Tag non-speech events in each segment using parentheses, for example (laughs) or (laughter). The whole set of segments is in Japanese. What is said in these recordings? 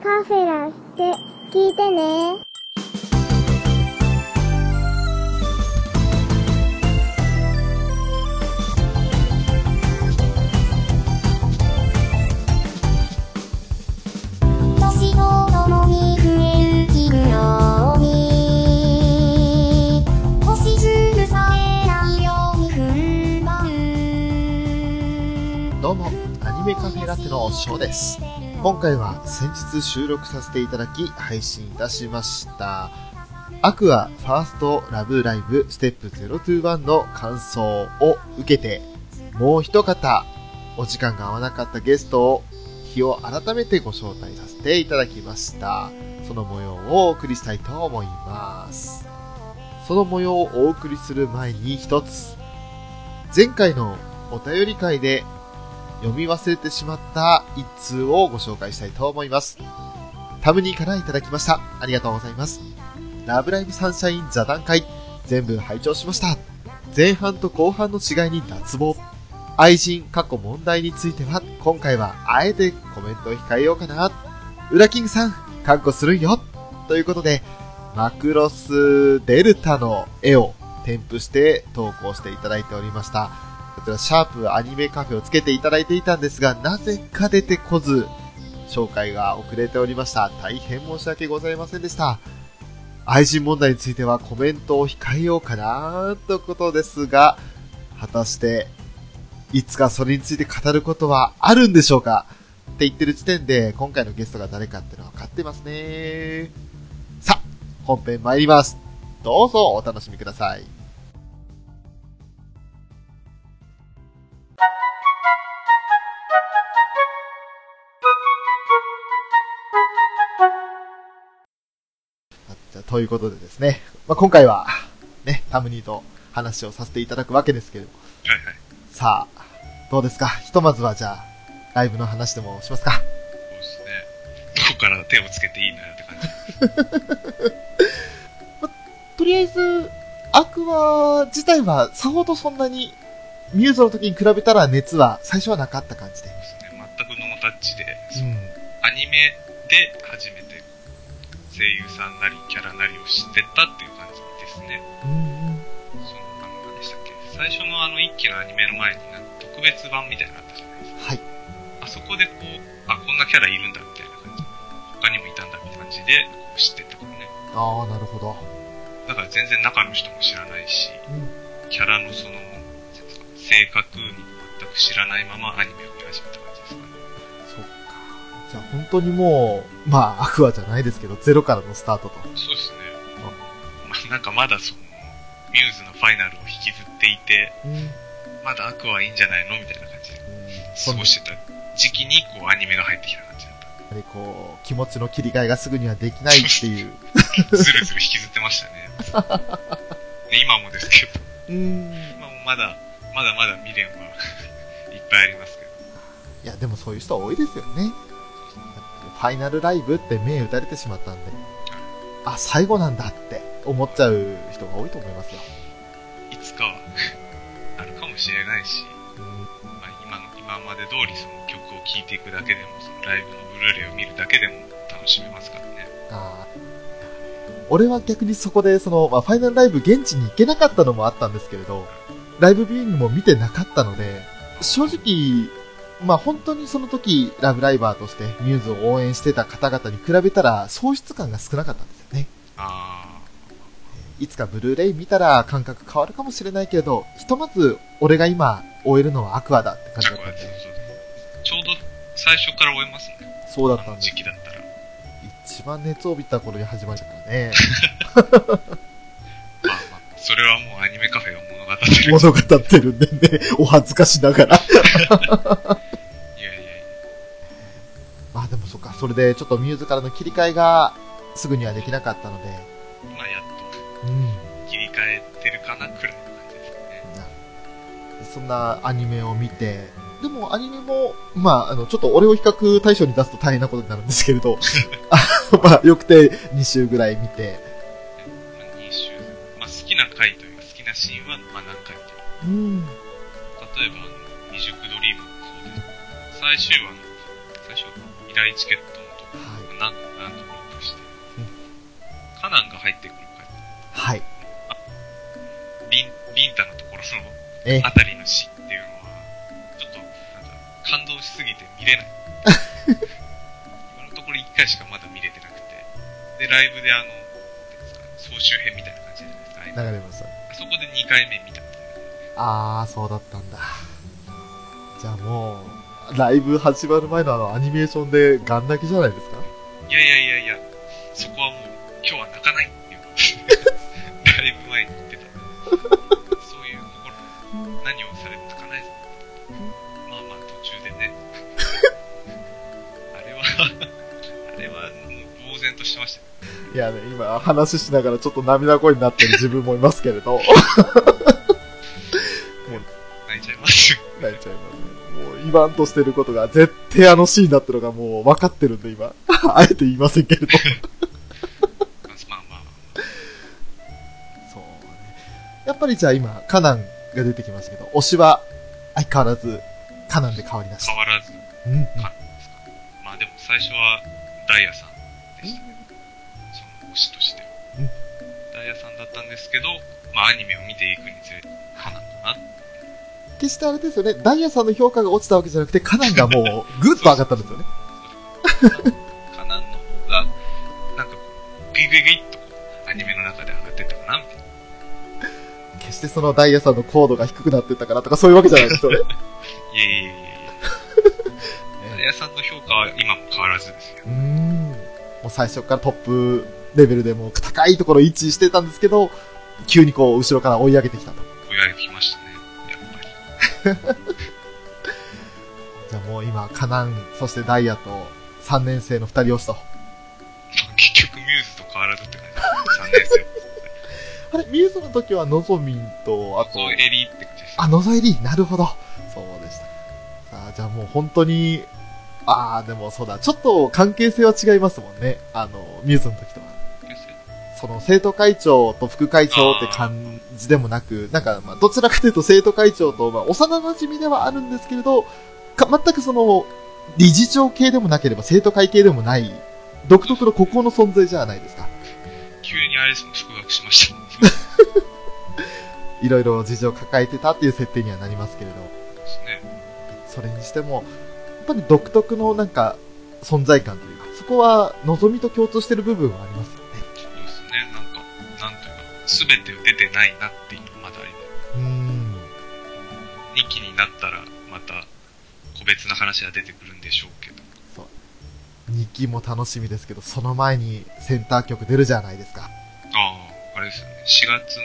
カフェラって聞いてね。どうも、アニメカフェラテのショーです。今回は先日収録させていただき配信いたしました。アクアファーストラブライブステップ021の感想を受けて、もう一方、お時間が合わなかったゲストを日を改めてご招待させていただきました。その模様をお送りしたいと思います。その模様をお送りする前に一つ、前回のお便り会で読み忘れてしまった一通をご紹介したいと思います。タムニーからいただきました。ありがとうございます。ラブライブサンシャイン座談会、全部拝聴しました。前半と後半の違いに脱帽。愛人過去問題については、今回はあえてコメントを控えようかな。ウラキングさん、覚悟するよ。ということで、マクロスデルタの絵を添付して投稿していただいておりました。こちら、シャープアニメカフェをつけていただいていたんですが、なぜか出てこず、紹介が遅れておりました。大変申し訳ございませんでした。愛人問題についてはコメントを控えようかなということですが、果たして、いつかそれについて語ることはあるんでしょうかって言ってる時点で、今回のゲストが誰かってのは分かってますね。さあ、本編参ります。どうぞお楽しみください。ということでですね、まあ、今回は、ね、タムニーと話をさせていただくわけですけれども、はいはい。さあ、どうですか？ひとまずはじゃあ、ライブの話でもしますか？そうですね。どこから手をつけていいのよって感じ。(laughs) とりあえず、アクア自体はさほどそんなに、ミューズの時に比べたら熱は最初はなかった感じで。ですね。全くノータッチで、うん。アニメで初めて声優さんなりキャラなりを知ってったっていう感じですね。うん。その、あの、何でしたっけ？最初のあの一期のアニメの前になんか特別版みたいなのあったじゃないですか。はい。あそこでこう、あ、こんなキャラいるんだみたいな感じ。他にもいたんだみたいな感じで知ってったからね。ああ、なるほど。だから全然中の人も知らないし、うん。キャラのその、性格に全く知らないままアニメをじゃあ本当にもう、まあ、アクアじゃないですけど、ゼロからのスタートと。そうですね。まあ、なんかまだその、ミューズのファイナルを引きずっていて、うん。まだアクはいいんじゃないのみたいな感じで過ごしてた時期に、こう、アニメが入ってきた感じだっやはりこう、気持ちの切り替えがすぐにはできないっていう。た。(laughs) ずるずる引きずってましたね。(laughs) ね今もですけど、うん。今もまだ、まだまだ未練はいっぱいありますけど。いや、でもそういう人多いですよね。ファイナルライブって目打たれてしまったんで、あ、最後なんだって思っちゃう人が多いと思いますよ。いつかは、(laughs) あるかもしれないし、うん。まあ、今の、今まで通りその曲を聴いていくだけでも、そのライブのブルーレイを見るだけでも楽しめますからね。あー俺は逆にそこで、その、まあ、ファイナルライブ現地に行けなかったのもあったんですけれど、ライブビューイングも見てなかったので、正直、まあ本当にその時、ラブライバーとしてミューズを応援してた方々に比べたら、喪失感が少なかったんですよね。あいつかブルーレイ見たら感覚変わるかもしれないけれど、ひとまず俺が今終えるのはアクアだって感ー、じだったんで。ちょうど最初から終えますね。そうだったんです時。期だったら。一番熱を帯びた頃に始まったからね。(laughs) まあまあ、それはもうアニメカフェが物語ってる。物語ってるんでね、お恥ずかしながら。(laughs) でもそっか、それでちょっとミューズからの切り替えがすぐにはできなかったので、まあやっうん。と切り替えてるかなくらいの感じですかね。そんなアニメを見て、でもアニメも、まあ、あの、ちょっと俺を比較対象に出すと大変なことになるんですけれど、あ (laughs) まあ、よくて2週ぐらい見て、まあ、2週、まあ好きな回というか好きなシーンはまあ何回か。うん。例えば、あの、未熟ドリームもそうです。最終話の、最初、依頼チケットのとこ、はい。何何度もロープして、カナンが入ってくるから、はい。ビン、ビンタのところのえ、あたりのシーンっていうのは、ちょっと、なんだ、感動しすぎて見れない。今のところ1回しかまだ見れてなくて。で、ライブであの、なんですか総集編みたいな感じじゃないですか。流れました。あそこで2回目見たんですよね。あー、そうだったんだ。じゃあもう、ライブ始まる前のあのアニメーションでガン泣きじゃないですか？いやいやいやいや、そこはもう、今日は泣かないっていう。(laughs) ライブ前に言ってた。そういう心、何をされるとかないぞ。まあまあ途中でね。(laughs) あれは、あれはもう呆然としてましたよ。いやね、今話しながらちょっと涙声になってる自分もいますけれど、(laughs) 泣いちゃいます。泣いちゃいます言わんとしてることが絶対あのシーンだってのがもう分かってるんで今。(laughs) あえて言いませんけれど。まあまあ、そうね。やっぱりじゃあ今、カナンが出てきましたけど、推しは相変わらずカナンで変わりなし。変わらず、うんうん。かですか。まあでも最初はダイヤさんでしたけど、その推しとしては。うんダイヤさんだったんですけど、まあアニメを見ていくにつれて、かなんだな。決してあれですよね、ダイヤさんの評価が落ちたわけじゃなくて、カナンがもう、ぐっと上がったんですよね。カナンの方が、なんかこう、グイグイグイっとアニメの中で上がってったかな、みたいな。決してそのダイヤさんの高度が低くなってったからとかそういうわけじゃないですよね。いえいえいえいえ。ダイヤさんの評価は今も変わらずですよ。うーん。もう最初からトップレベルでもう高いところ位置してたんですけど、急にこう後ろから追い上げてきたと。追い上げてきましたね。(laughs) じゃあもう今、カナン、そしてダイヤと3年生の2人推しと。結局ミューズと変わらずって感じ。3年生。(laughs) あれ、ミューズの時はノゾミンと、あと、そう、エリーって感じです。あ、ノゾエリなるほど。そうでした。さあ、じゃあもう本当に、ああ、でもそうだ、ちょっと関係性は違いますもんね。あの、ミューズの時とは。その生徒会長と副会長って感じでもなく、なんかまあどちらかというと生徒会長とまあ幼馴染ではあるんですけれど、か全くその理事長系でもなければ生徒会系でもない独特の孤高の存在じゃないですか。急にあれですもん、復学しました。(laughs) いろいろ事情を抱えてたっていう設定にはなりますけれど、ですね。それにしても、やっぱり独特のなんか存在感というか、そこは望みと共通してる部分はありますなんというか、すべて出てないなっていうのがまだあります。うーん。2期になったら、また、個別な話が出てくるんでしょうけど。2期も楽しみですけど、その前にセンター曲出るじゃないですか。ああ、あれですよね。4月の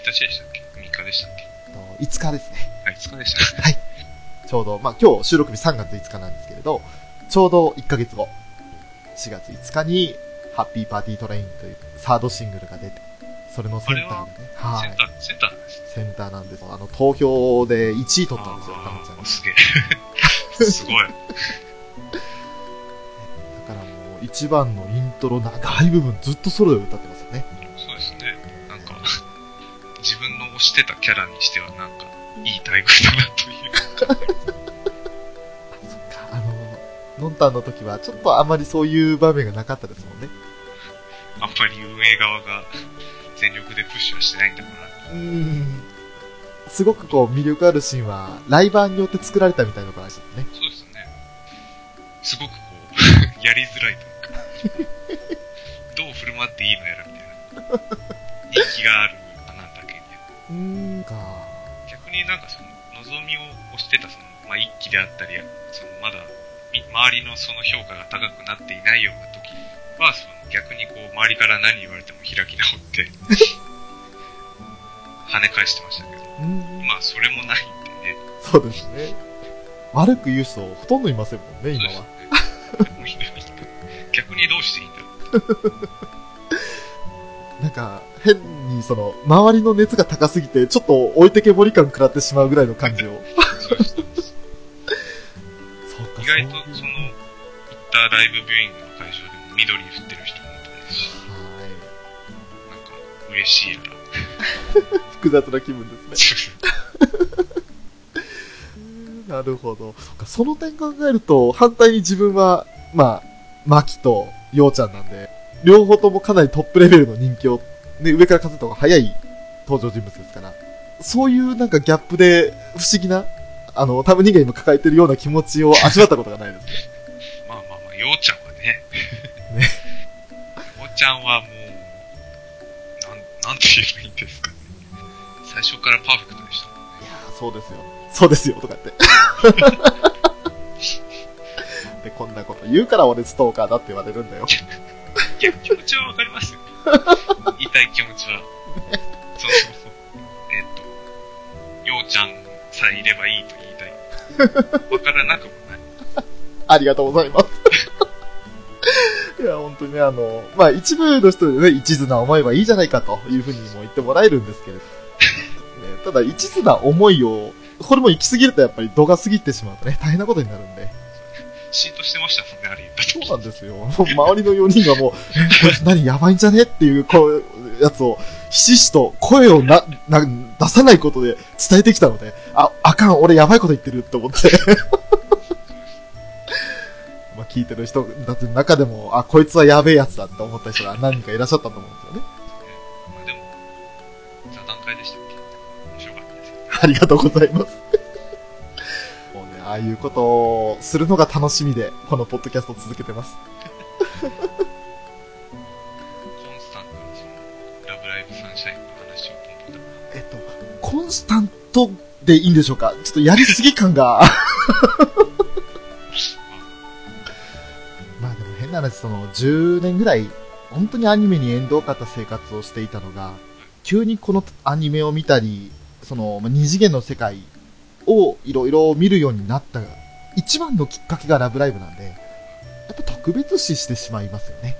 1日でしたっけ ?3 日でしたっけ？と5日ですね。あ、5日でした。(laughs) ちょうど、まあ今日収録日3月5日なんですけれど、ちょうど1ヶ月後、4月5日に、ハッピーパーティートレインというサードシングルが出て、それのセンターがね、は？いセンタ。ー、センターなんですね。センターなんです。あの、投票で1位取ったんですよ、ちゃんすげえ。(laughs) すごい。だからもう、一番のイントロ長い部分ずっとソロで歌ってますよね。そうですね。なんか、自分の推してたキャラにしては、なんか、いい待遇だなという。(laughs) そっか、あの、ノンタンの時はちょっとあまりそういう場面がなかったですもんね。あんまり運営側が全力でプッシュはしてないんだろうな。うーん。すごくこう魅力あるシーンは、ライバーによって作られたみたいなところでしたね。そうですね。すごくこう、(laughs) やりづらいというか、(laughs) どう振る舞っていいのやらみたいな。人気がある花だけに。うーん、か。逆になんかその、望みを推してたその、まあ、一期であったり、その、まだ、み周りのその評価が高くなっていないような時は、その、逆にこう、周りから何言われても開き直って、(laughs) 跳ね返してましたけど。今はそれもないんでね。そうですね。悪く言う人ほとんどいませんもんね、今は。逆にどうしていいんだろう。(laughs) なんか、変にその、周りの熱が高すぎて、ちょっと置いてけぼり感食らってしまうぐらいの感じを。そう (laughs) か、意外とその、行ったライブビューイング緑降ってる人もいたし、はい。なんか嬉しいやら。複雑な気分ですね。(laughs) なるほど。そっかその点考えると、反対に自分は、まあ、マキとヨウちゃんなんで、両方ともかなりトップレベルの人気を、ね、上から数えた方が早い登場人物ですから、そういうなんかギャップで不思議な、あの、タム人が今抱えてるような気持ちを味わったことがないですね。ちゃんはもう、なん、なんて言えばいいんですかね。最初からパーフェクトでしたね。いやーそうですよ。そうですよ、とか言って。(laughs) で、こんなこと言うから俺ストーカーだって言われるんだよ。いや、気持ちはわかりますよ。言いたい気持ちは。そうそうそう。えっと、ようちゃんさえいればいいと言いたい。わからなくもない。(laughs) ありがとうございます。(laughs) いや、本当にね、あの、まあ、一部の人でね、一途な思いはいいじゃないかというふうにも言ってもらえるんですけれど。(laughs) ね、ただ、一途な思いを、これも行き過ぎるとやっぱり度が過ぎてしまうとね、大変なことになるんで。シーンとしてましたもんね、あれ。そうなんですよ。周りの4人がもう、えこいつ何やばいんじゃねっていう、こう、やつを、ひしひしと声をな、な、出さないことで伝えてきたので、あ、あかん、俺やばいこと言ってるって思って。まあ聞いてる人だって中でも、あ、こいつはやべえやつだって思った人が何人かいらっしゃったと思うんですよね。まあでも、座談会でしたっけ？面白かったですよ。ありがとうございます。もうね、ああいうことをするのが楽しみで、このポッドキャストを続けてます。コンスタントにその、ラブライブサンシャインの話をポンポンだえっと、コンスタントでいいんでしょうか？ちょっとやりすぎ感が。な話、その10年ぐらい、本当にアニメに縁遠かった生活をしていたのが、急にこのアニメを見たり、そのまあ二次元の世界をいろいろ見るようになった一番のきっかけがラブライブなんで、やっぱ特別視してしまいますよね。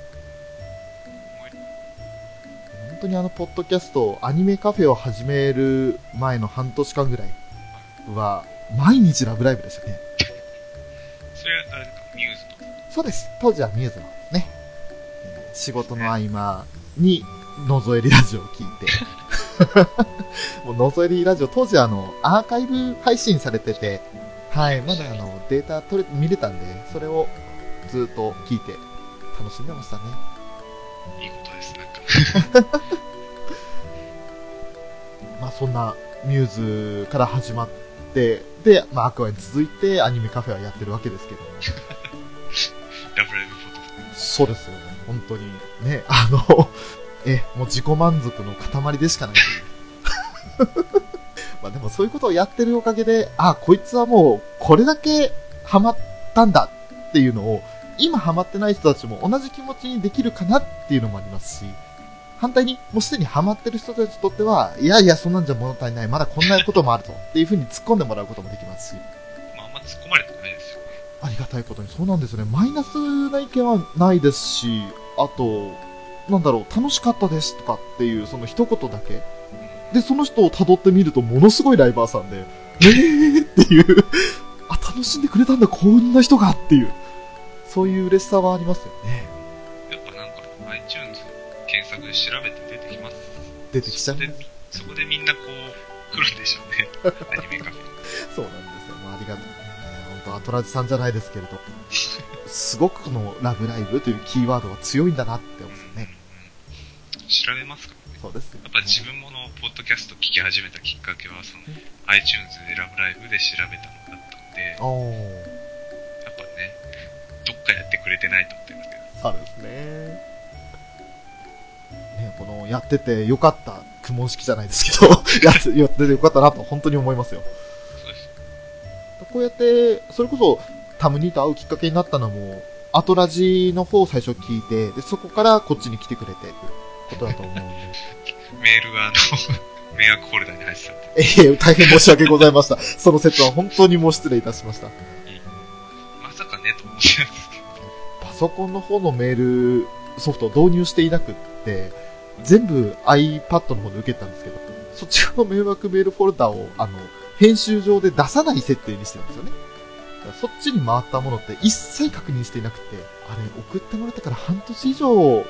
本当にあの、ポッドキャスト、アニメカフェを始める前の半年間ぐらいは、毎日ラブライブでしたね。(laughs) それはあれですか、ミューズと。そうです。当時はミューズのですね。えー仕事の合間に、のぞえりラジオを聞いて。(laughs) もうのぞえりラジオ、当時あの、アーカイブ配信されてて、はい、まだあの、データ取れ、見れたんで、それをずっと聞いて、楽しんでましたね。いいことです、なんか。(laughs) まあそんなミューズから始まって、で、まあアクアに続いてアニメカフェはやってるわけですけども。ラブライブフォト。そうですよね。本当に。ね、あの、(laughs) え、もう自己満足の塊でしかないという。(laughs) まあでもそういうことをやってるおかげで、あ、こいつはもうこれだけハマったんだっていうのを、今ハマってない人たちも同じ気持ちにできるかなっていうのもありますし、反対にもうすでにハマってる人たちにとっては、いやいやそんなんじゃ物足りない、まだこんなこともあるぞっていうふうに突っ込んでもらうこともできますし、まあ、あんま突っ込まれ。ありがたいことにそうなんですよね。マイナスな意見はないですし、あと、なんだろう、楽しかったですとかっていう、その一言だけ。で、その人を辿ってみると、ものすごいライバーさんで、ねーっていう、あ、楽しんでくれたんだ、こんな人がっていう、そういう嬉しさはありますよね。やっぱなんか、iTunes 検索で調べて出てきます。出てきちゃうそこ。で、そこでみんなこう、来るんでしょうね。(laughs) アニメカフェ。本当アトラジさんじゃないですけれど、すごくこのラブライブというキーワードが強いんだなって思うね。うん。調べますからね？そうですよね。やっぱ自分ものポッドキャスト聞き始めたきっかけは、その、iTunes でラブライブで調べたのだったんで。やっぱね、どっかやってくれてないと思ってるんですけど。そうですね。ね、この、やっててよかった、苦問式じゃないですけど、やって、やっててよかったなと本当に思いますよ。こうやって、それこそ、タムニーと会うきっかけになったのも、アトラジの方を最初聞いて、で、そこからこっちに来てくれて、ということだと思うんで。(laughs) メールがあの、(laughs) 迷惑フォルダに入ってたんで、ええ大変申し訳ございました。その説は本当にもう失礼いたしました。まさかね、と思ってたんですけど、パソコンの方のメールソフトを導入していなくって、全部 iPad の方で受けたんですけど、そっち側の迷惑メールフォルダを、あの、編集上で出さない設定にしてるんですよね。だからそっちに回ったものって一切確認していなくて、あれ送ってもらってから半年以上経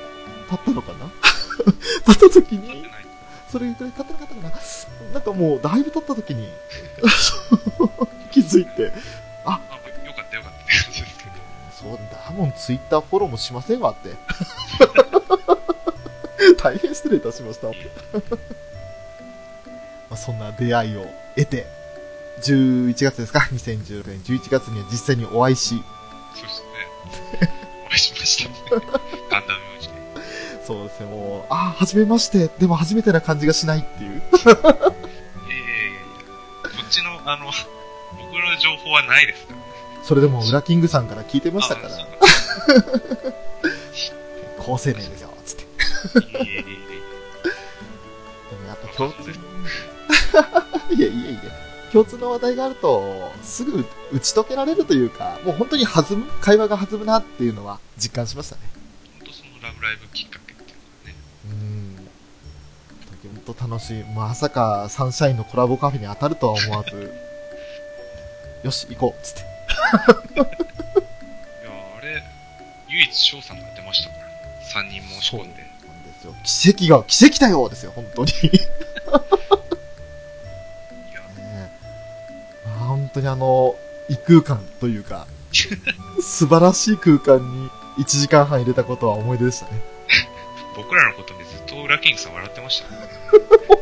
ったのかな？(laughs) 経った時に？それぐらい経ってなかったかな？なんかもうだいぶ経った時に、(laughs) 気づいて、あ、よかったよかったって感じですけど。そうだ、もんツイッターフォローもしませんわって。(laughs) 大変失礼いたしました。まあそんな出会いを得て、11月ですか ?2016 年11月には実際にお会いし、そうですね。お会いしました。ガンダム名字で。そうですね、もう、ああ、初めまして、でも初めてな感じがしないっていう。いやいやいやこっちの、あの、僕の情報はないですから。それでも、ウラキングさんから聞いてましたから、あそう高青年ですよ、つって。いやいやいやでもやっぱ共通いやいやいや、共通の話題があると、すぐ打ち解けられるというか、もう本当に弾む、会話が弾むなっていうのは実感しましたね。本当そのラブライブきっかけっていうかね。うん。本当楽しい。まさかサンシャインのコラボカフェに当たるとは思わず、(laughs) よし、行こう、つって。いや、あれ、唯一翔さんが出ましたから。3人申し込んで。なんですよ。奇跡が、奇跡だよですよ、本当に。(laughs) 当にあの、異空間というか、(laughs) 素晴らしい空間に1時間半入れたことは思い出でしたね。僕らのことでずっとウラキングさん笑ってましたね。本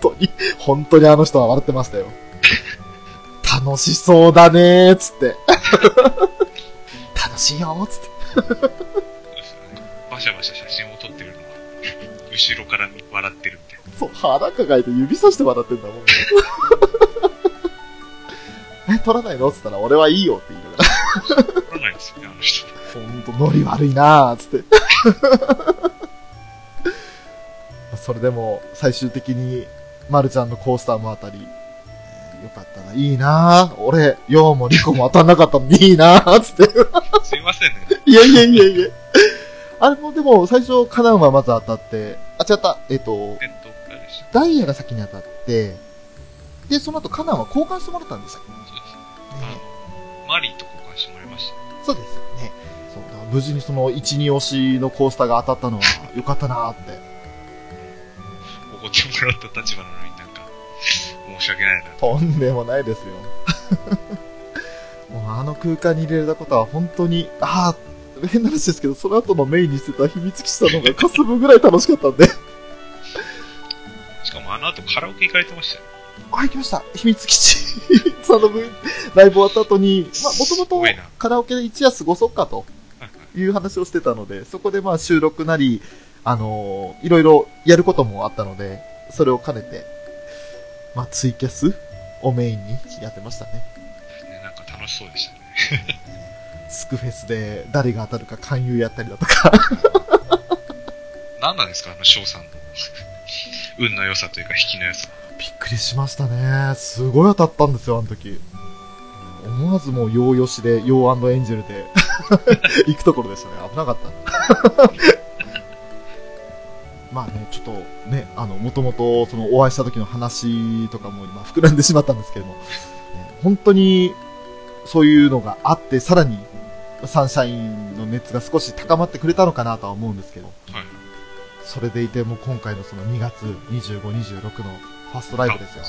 当に、本当にあの人は笑ってましたよ。楽しそうだねー、つって。楽しいよー、つって。バシャバシャ写真を撮ってるのは、後ろから笑ってるみたいな。そう、腹抱えて指さして笑ってんだもんね。え、撮らないの？つったら、俺はいいよって言いながら。撮らないですよね、あの人。ほんと、ノリ悪いなー、つって。(laughs) それでも、最終的に、まるちゃんのコースターも当たり、えーよかったな、いいなー。俺、ヨウもリコも当たんなかったのにいいなー、つって。すいませんね。いやいやいやいや。あれもでも、最初、カナンはまず当たって、あ、違った、えっ、と、ダイヤが先に当たって、で、その後カナンは交換してもらったんでしたっけ、そうです。ねあの、マリーと交換してもらいました。そうですよね。そうだ、無事にその1、2押しのコースターが当たったのは良かったなーって。おごってもらった立場なのになんか、申し訳ないな。とんでもないですよ。もうあの空間に入れられたことは本当に、ああ、変な話ですけど、その後のメインにしてた秘密基地さんの方がかすむぐらい楽しかったんで。しかもあの後カラオケ行かれてましたよ。あ、行きました。秘密基地 (laughs) さんの分、ライブ終わった後に、まあ、もともとカラオケで一夜過ごそうかという話をしてたので、そこでまあ収録なり、あのーいろいろやることもあったので、それを兼ねて、まあ、ツイキャスをメインにやってましたね。ね、なんか楽しそうでしたね。(laughs) スクフェスで誰が当たるか勧誘やったりだとか。何なんですかあの翔さんの運の良さというか引きの良さ。びっくりしましたね。すごい当たったんですよ、あの時。思わずもう、ヨーヨシで、ヨーエンジェルで、(laughs) 行くところでしたね。危なかった。(laughs) まあね、ちょっとね、あの、もともと、その、お会いした時の話とかも今、膨らんでしまったんですけども、ね本当に、そういうのがあって、さらに、サンシャインの熱が少し高まってくれたのかなとは思うんですけど、はい。それでいても今回のその2月25、26のファーストライブですよは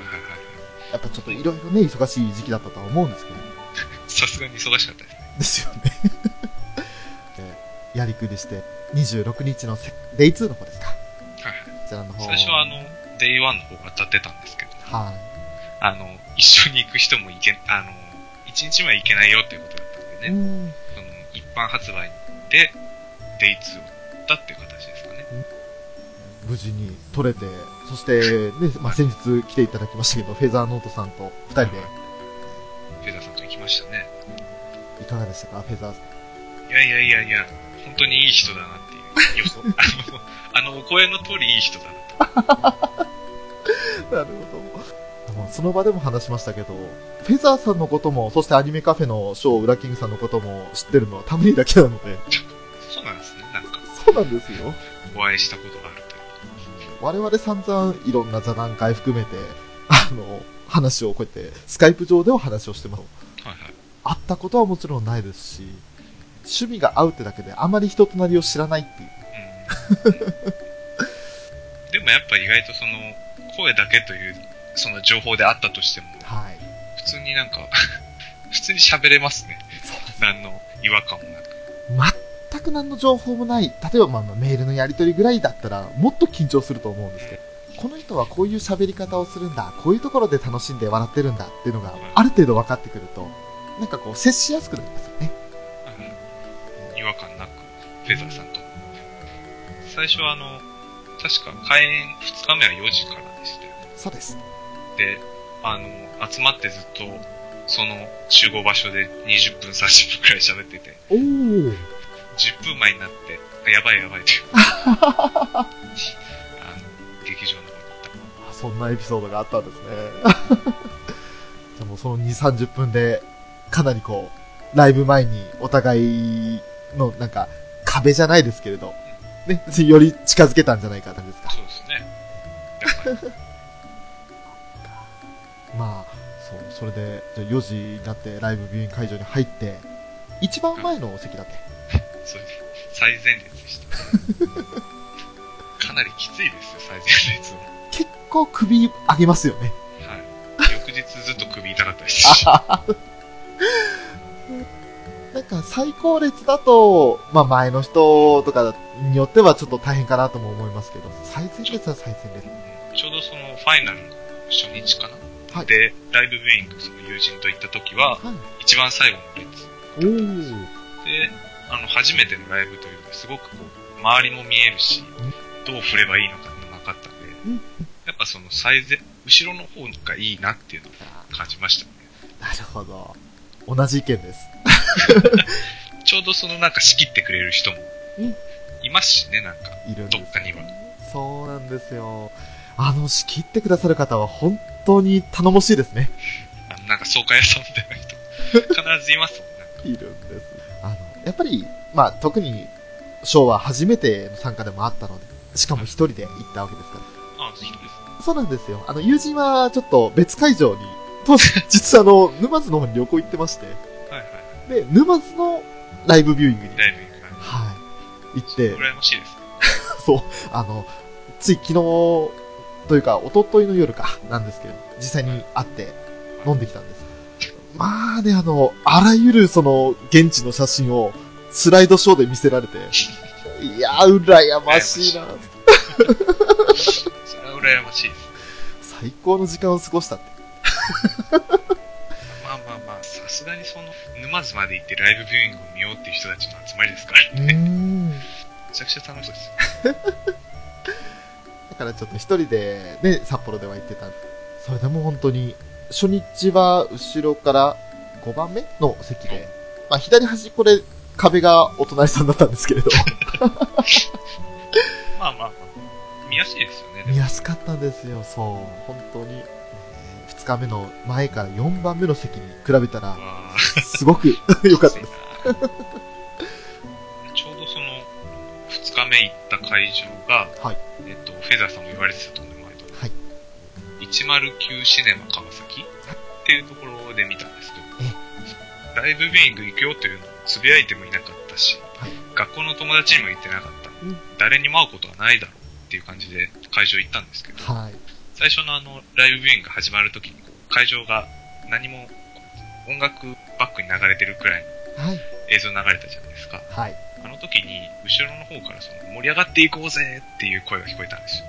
いはいはい。やっぱちょっといろいろね、忙しい時期だったとは思うんですけど、さすがに忙しかったですね。ですよね。(laughs) でやりくりして、26日のセデイ2の方ですか。はいはい。こちらの方。最初はあの、デイ1の方が当たってたんですけど、はい。あの、一緒に行く人も行け、あの、一日目は行けないよっていうことだったんでうね、ん。その、一般発売で、デイ2を取ったっていう形ですかね。無事に取れて、そして、ね、まあ、先日来ていただきましたけど、フェザーノートさんと二人で、フェザーさんと行きましたね。いかがでしたか、フェザーさん。いやいやいやいや、本当にいい人だなっていう予想。(laughs) あの、あのお声の通りいい人だなと。(laughs) なるほど。もその場でも話しましたけど、フェザーさんのことも、そしてアニメカフェのショー、ウラキングさんのことも知ってるのはたまにだけなので、(laughs) そうなんですね。なんか、そうなんですよ。お会いしたことがあるという。我々散々いろんな座談会含めて、あの、話をこうやって、スカイプ上では話をしてます。はいはい。会ったことはもちろんないですし、趣味が合うってだけであまり人となりを知らないっていう。うん。でもやっぱ意外とその、声だけという、その情報であったとしても、はい。普通になんか、(laughs) 普通に喋れますね。何の違和感もなく。全く何の情報もない、例えばまあまあメールのやり取りぐらいだったら、もっと緊張すると思うんですけど、この人はこういう喋り方をするんだ、こういうところで楽しんで笑ってるんだっていうのがある程度分かってくると、なんかこう接しやすくなりますよね。うん違和感なく、フェザーさんと。最初はあの、確か開演2日目は4時からでしたよね。そうです。で、あの、集まってずっと、その集合場所で20分、30分くらい喋ってて、おー。10分前になって、あやばいやばいって。(laughs) あの、劇場の方に行った。あそんなエピソードがあったんですね。じゃあもうその2、30分で、かなりこう、ライブ前にお互いのなんか壁じゃないですけれど、ね、より近づけたんじゃないかって感じですか。そうですね。(laughs) まあ、そう、それで、じゃあ4時になってライブビューイング会場に入って、一番前の席だって。そうです。最前列でした。かなりきついですよ、最前列は。結構首上げますよね。はい。翌日ずっと首痛かったですし。(laughs) なんか最高列だと、まあ前の人とかによってはちょっと大変かなとも思いますけど、最前列は最前列。ちょうどそのファイナルの初日かな、はいで、ライブビューイング、その友人と行った時は、はい。一番最後の列。おー。で、あの、初めてのライブというのですごくこう、周りも見えるし、どう振ればいいのかって分かったんで、うんやっぱその最前、後ろの方がいいなっていうのを感じましたね。なるほど。同じ意見です。(laughs) ちょうどそのなんか仕切ってくれる人もうんいますしね、なんか。どっかには。そうなんですよ。あの、仕切ってくださる方は本当に頼もしいですね。あのなんか総会屋さんみたいな人、必ずいますもんね。(laughs) いるんです。やっぱり、まあ、特に、ショーは初めての参加でもあったので、しかも一人で行ったわけですから。あ、そうです。そうなんですよ。あの、友人はちょっと別会場に、当時、実はあの、(laughs) 沼津の方に旅行行ってまして、はいはい。で、沼津のライブビューイングに、ライブに行く感はい、行っじ。て、羨ましいです。(laughs) そう、あの、つい昨日、というか、一昨日の夜か、なんですけど、実際に会って飲んできたんです。まあね、あの、あらゆるその、現地の写真を、スライドショーで見せられて、いやー、羨ましいな。それは羨ましいです。最高の時間を過ごしたって。まあまあまあ、さすがにその、沼津まで行ってライブビューイングを見ようっていう人たちの集まりですからうね。めちゃくちゃ楽しそうですよ。(laughs) だからちょっと一人でね、札幌では行ってたそれでも本当に、初日は後ろから5番目の席で、まあ左端っこで壁がお隣さんだったんですけれど、(laughs) まあまあまあ、見やすいですよね。見やすかったんですよ、そう。本当に。ね二日目の前から4番目の席に比べたら、わすごくー (laughs) 良かったです。(laughs) ちょうどその、二日目行った会場が、はい。えっと、フェザーさんも言われてたと。109シネマ川崎っていうところで見たんですけえど、ライブビューイング行くよというのをつぶやいてもいなかったし、はい学校の友達にも言ってなかった、うん誰にも会うことはないだろうっていう感じで会場行ったんですけど、はい。最初のあの、ライブビューイングが始まるときに会場が何も音楽バックに流れてるくらいのはい。映像流れたじゃないですか。はい。あの時に、後ろの方からその、盛り上がっていこうぜっていう声が聞こえたんですよ。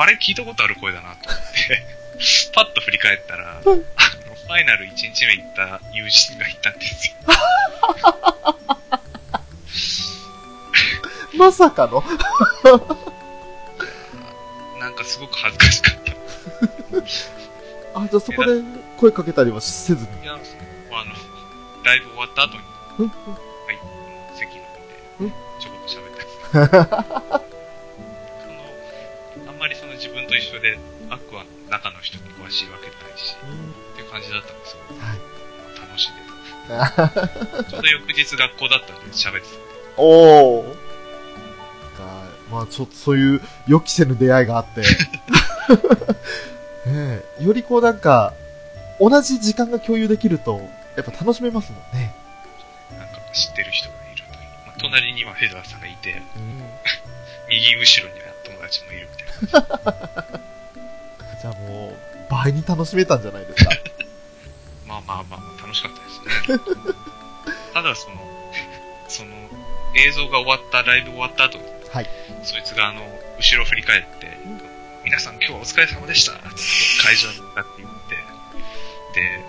あれ聞いたことある声だなと思って、パッと振り返ったら、あの、ファイナル1日目行った友人がいたんですよ。(laughs) まさかの？なんかすごく恥ずかしかった。あ、じゃあそこで声かけたりはせずに？いや、あの、ライブ終わった後に、うんはい、席の方うんで、ちょこっと喋った (laughs) 自分と一緒で、アックは中の人に詳しいわけないし、っていう感じだったんですよ。はい。楽しんでた。ちょうど翌日学校だったんで喋ってた。おー。かまあちょっとそういう予期せぬ出会いがあって。(laughs) ねえよりこうなんか、同じ時間が共有できると、やっぱ楽しめますもんね。なんか知ってる人がいるという。まあ、隣にはフェザーさんがいて、うん。(laughs) 右後ろには友達もいるみたいな。(laughs) じゃあもう、倍に楽しめたんじゃないですか？(laughs) まあまあまあ、楽しかったですね。(laughs) ただその、その、映像が終わった、ライブ終わった後に、はい。そいつがあの、後ろを振り返って、皆さん今日はお疲れ様でしたって会場に向かって言って、で、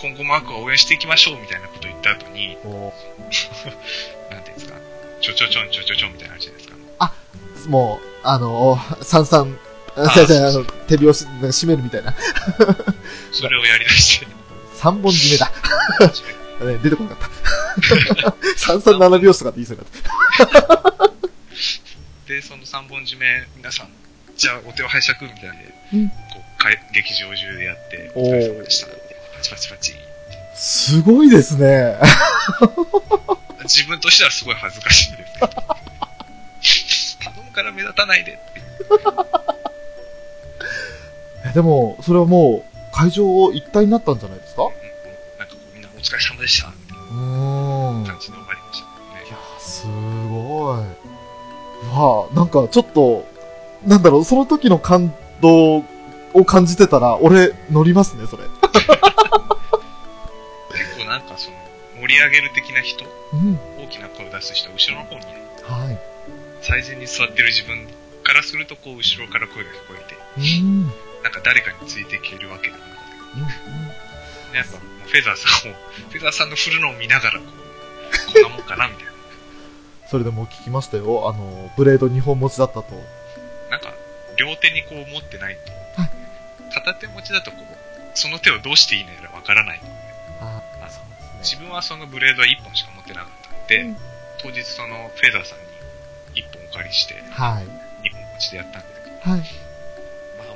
今後もアクア応援していきましょうみたいなことを言った後に、こなんていうんですか、ちょちょちょんちょちょちょんみたいなのあるじゃないですか。う、もう、あの、三々、あ (laughs) あ違う違う、あの、手拍子、なんか締めるみたいな。それをやりだして、三本締めだ。ね、出てこなかった。三三七拍子とかって言いそうになった。(laughs) で、その3本締め、皆さん、じゃあお手を拝借みたいなんで、うんこうかい劇場中でやって、お疲れ様でした。パチパチパチ。すごいですね。(laughs) 自分としてはすごい恥ずかしいですけど。から目立たないでって。(laughs) えでも、それはもう、会場一体になったんじゃないですか？うんうんなんかこうみんなお疲れ様でしたみたいな感じで終わりましたね。や、すごい。うわあ、なんかちょっと、なんだろう、その時の感動を感じてたら、俺、乗りますね、それ。(laughs) 結構なんかその、盛り上げる的な人、うん。大きな声を出す人は後ろの方にね、はい。最前に座ってる自分からするとこう後ろから声が聞こえて。なんか誰かについていけるわけなんだけど、うん。ねやっぱフェザーさんを、フェザーさんの振るのを見ながらこう、こんなもんかなみたいな。それでもう聞きましたよ。あの、ブレード2本持ちだったと。なんか、両手にこう持ってないと、はい片手持ちだとこう、その手をどうしていいのやらわからない。ああそう自分はそのブレードは1本しか持ってなかったんで、うん当日そのフェザーさんに1本お借りして、はい。2本持ちでやったんですけど、はい。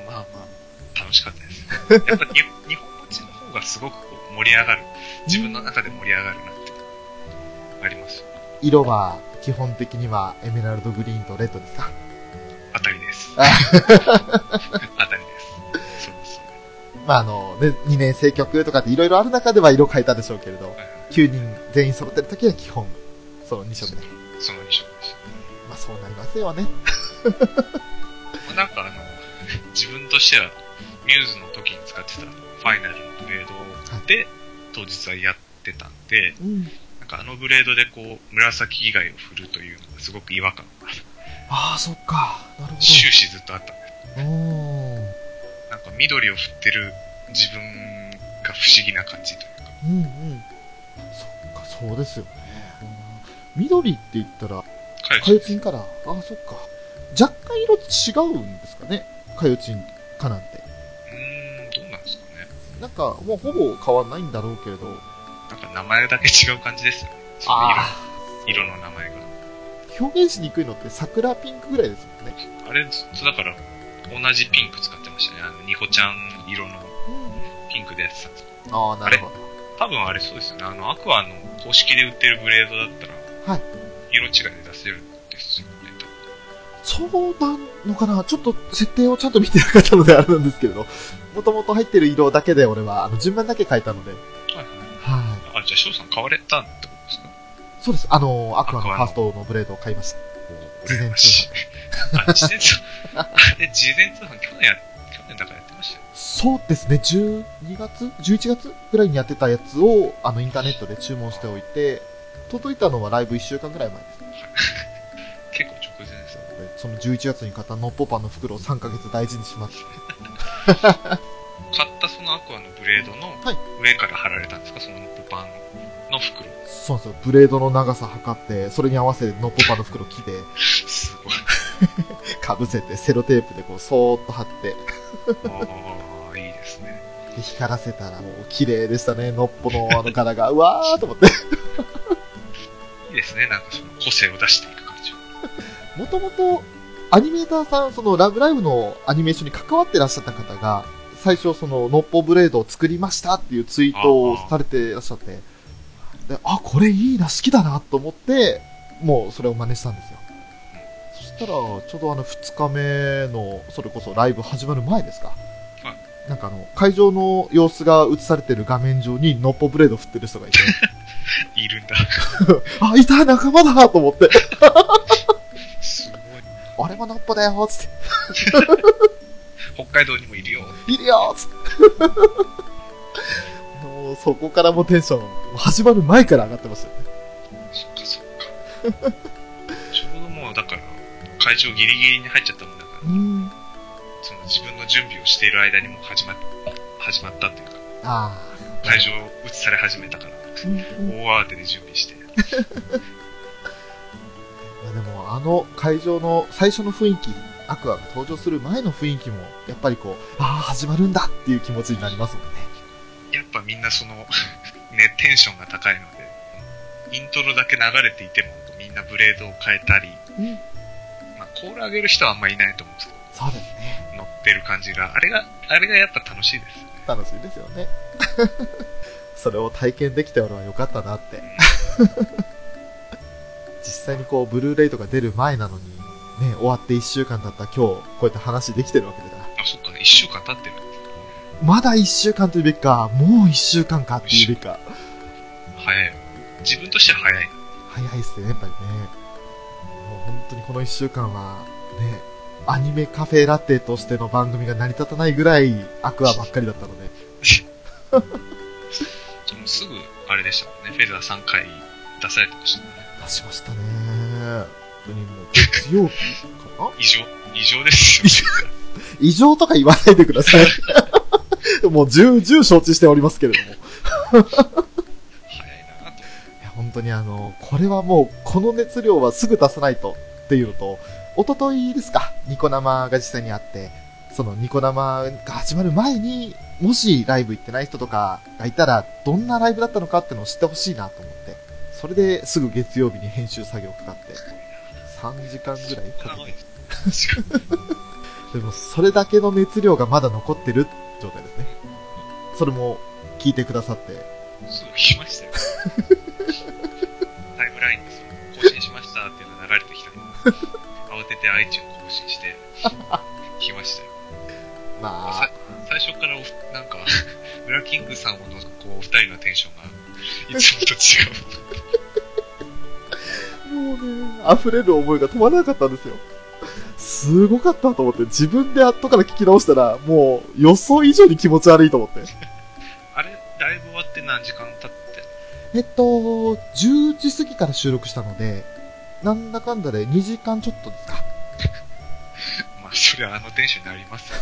まあまあまあ、楽しかったです。やっぱに日本持ちの方がすごくこう盛り上がる。自分の中で盛り上がるなって、あります。色は、基本的にはエメラルドグリーンとレッドですか当たりです。あ (laughs) 当たりです。まああの、ね、2年生曲とかっていろいろある中では色変えたでしょうけれど、はいはい9人全員揃ってる時は基本、その2色で。その2色あそうなりますよね。ま (laughs) あなんかあの、自分としては、ミューズの時に使ってたファイナルのブレードで、当日はやってたんで、うん。なんかあのブレードでこう、紫以外を振るというのがすごく違和感がああ、そっか。なるほ終始ずっとあったんで。なんか緑を振ってる自分が不思議な感じというか、うんうん。そっか、そうですよね。緑って言ったら、かよかよちんから、ああ、そっか。若干色違うんですかね。かよちんかなんて。うーん、どうなんですかね。なんか、もうほぼ変わんないんだろうけれど。なんか名前だけ違う感じですよね。その色色の名前が。表現しにくいのって桜ピンクぐらいですもんね。あれずっとだから、同じピンク使ってましたね。あの、ニコちゃん色のピンクでやってたんですああ、なるほど。多分あれそうですよね。あの、アクアの公式で売ってるブレードだったら、はい。色違いで出せるんですよね。そうなのかな？ちょっと設定をちゃんと見てなかったのであれなんですけれど、もともと入ってる色だけで俺は、あの、順番だけ変えたので、はいはい。はあ、じゃあ翔さん買われたってことですか？い。そうです。あの、アクアのファーストのブレードを買いました。事前通あ、事前通販。あれ、事前通販去年や、去年だからやってましたよ。そうですね、12月 ?11 月ぐらいにやってたやつを、あの、インターネットで注文しておいて、届いたのはライブ1週間ぐらい前ですね。(laughs) 結構直前ですね。でその11月に買ったノッポパンの袋を3ヶ月大事にしまって。(laughs) 買ったそのアクアのブレードのはい上から貼られたんですか、そのポパンの袋。そうなんですよ。ブレードの長さ測って、それに合わせてノッポパンの袋着て、すごい。(laughs) かぶせて、セロテープでこう、そーっと貼って、ああ、いいですね。で、光らせたらもう綺麗でしたね。ノッポのあの柄が、うわーと思って。ですね、なんかその個性を出していく感じは。もともと、アニメーターさん、そのラブライブのアニメーションに関わってらっしゃった方が、最初そのノッポブレードを作りましたっていうツイートをされてらっしゃって、で、あ、これいいな、好きだなと思って、もうそれを真似したんですよ。そしたら、ちょうどあの2日目の、それこそライブ始まる前ですか。なんかあの、会場の様子が映されてる画面上にノッポブレード振ってる人がいて、(laughs) いるんだ。(laughs) あ、いた仲間だと思って、すごい。俺もノッポだよつって、北海道にもいるよ。いるよつって。もうそこからもうテンション、始まる前から上がってましたよね。そっかそっか。ちょうどもう、だから、会場ギリギリに入っちゃったもんだから、うん。自分の準備をしている間にもう始まっ始まったっていうか。会場移され始めたから、大慌てで準備して。(laughs) まあでも、あの会場の最初の雰囲気、アクアが登場する前の雰囲気も、やっぱりこう、ああ、始まるんだっていう気持ちになりますもんね。やっぱみんなその、(laughs) ね、テンションが高いので、イントロだけ流れていても、みんなブレードを変えたり、うん。まあ、コール上げる人はあんまいないと思うんですけそうですってる感じが、あれが、あれがやっぱ楽しいです。楽しいですよね。(laughs) それを体験できた俺は良かったなって。(laughs) 実際にこう、ブルーレイとか出る前なのに、ね、終わって1週間経った今日、こうやって話できてるわけだから。あ、そっか、一週間経ってる。まだ1週間というべきか、もう1週間かっていうべきか。早い。自分としては早い。早いっすね、やっぱりね。もう本当にこの1週間は、ね、アニメカフェラテとしての番組が成り立たないぐらいアクアばっかりだったので。(laughs) すぐ、あれでしたもんね。フェザー3回出されてましたね。出しましたね。本当にもう、月曜日かな？異常、異常ですよ。異常とか言わないでください。(laughs) もう重々承知しておりますけれども。い早いな本当にあの、これはもう、この熱量はすぐ出さないとっていうのと、一昨日ですか、ニコ生が実際にあって、そのニコ生が始まる前に、もしライブ行ってない人とかがいたら、どんなライブだったのかっていうのを知ってほしいなと思って、それですぐ月曜日に編集作業かかって、3時間ぐらいかけて、でもそれだけの熱量がまだ残ってる状態ですね。それも聞いてくださって、すぐ来ましたよ。(laughs) タイムラインでその更新しましたっていうのが流れてきた。ので、iTunes 更新して、(laughs) 来ましたよ。まさ最初からおふなんか、(laughs) ブラキングさんを除くこうお二人のテンションが、いつもと違う。あ、(laughs) もうね、溢れる思いが止まらなかったんですよ。すごかったと思って、自分で後から聞き直したら、もう予想以上に気持ち悪いと思って。あれ、ライブ終わって何時間経って？えっと、10時過ぎから収録したので、なんだかんだで2時間ちょっとですか。まあ、それはあのテンションになります。